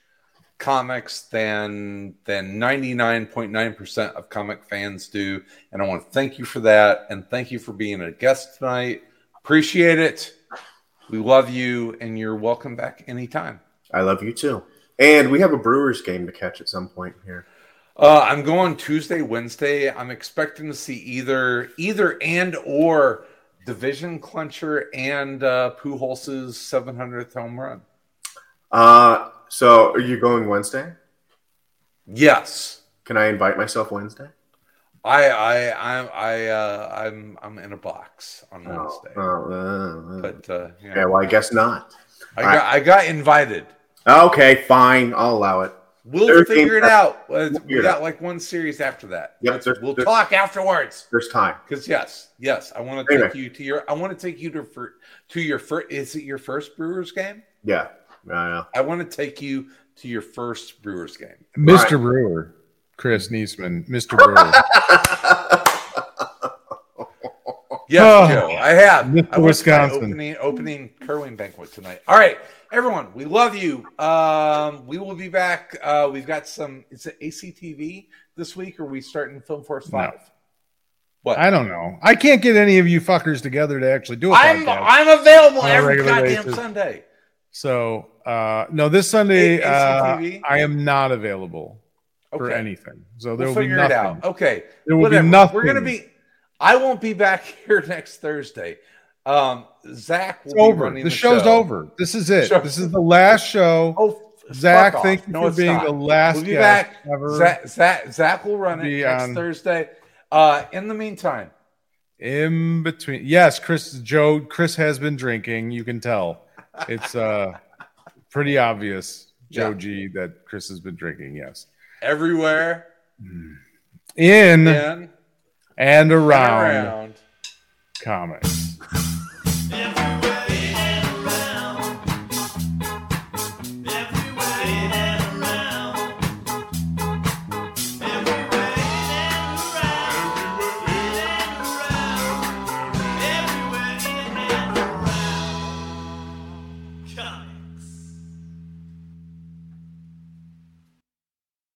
comics than than 99.9% of comic fans do. And I want to thank you for that. And thank you for being a guest tonight. Appreciate it. We love you, and you're welcome back anytime.
I love you too. And we have a Brewers game to catch at some point here.
Uh, I'm going Tuesday, Wednesday. I'm expecting to see either either and or division clincher and uh, Pujols' 700th home run.
Uh, so are you going Wednesday?
Yes,
Can I invite myself Wednesday?
I I I I uh, I'm I'm in a box on
Oh,
Wednesday,
oh, uh, uh.
but uh, yeah,
yeah, well, I guess not.
I got I got invited.
Okay, fine. I'll allow it.
We'll
Thursday
figure it out.
Figure
We got
out.
like one series after that.
Yep, there's-
we'll
there's-
talk afterwards.
There's time.
Because yes, yes, I want to
Anyway.
take you to your. I want to take you to for to your first. Is it your first Brewers game?
Yeah. Yeah.
I want to take you to your first Brewers game.
Mr.
Right.
Brewer, Chris Neseman, Mr. Brewer.
Yes,
Oh,
Joe, I have.
Mr.
I went to my
Wisconsin.
opening opening curling banquet tonight. All right, everyone, we love you. Um, we will be back. Uh, we've got some. Is it ACTV this week, or are we starting Film Force
No.
Five? What?
I don't know. I can't get any of you fuckers together to actually do a
I'm
podcast.
I'm available every goddamn
basis.
Sunday.
So uh no, this Sunday
A-
uh? I am not available for
Okay.
anything. So
We'll
there will be
figure
nothing.
it out. Okay.
There will be nothing.
We're gonna be. I won't be back here next Thursday. Um, Zack will
over.
running
The,
the
show's
show.
over. This is it.
Show-
This is the last show.
Oh, Zack,
thank you
No,
for being
not.
the last
We'll be
guest
back.
ever.
Zack, Zack, Zack will run it next
on-
Thursday. Uh, in the meantime,
In between, yes, Chris Joe. Chris has been drinking. You can tell. It's uh pretty obvious, Joe
Yeah.
G, that Chris has been drinking. Yes,
everywhere
in
in
and around,
and around.
comics.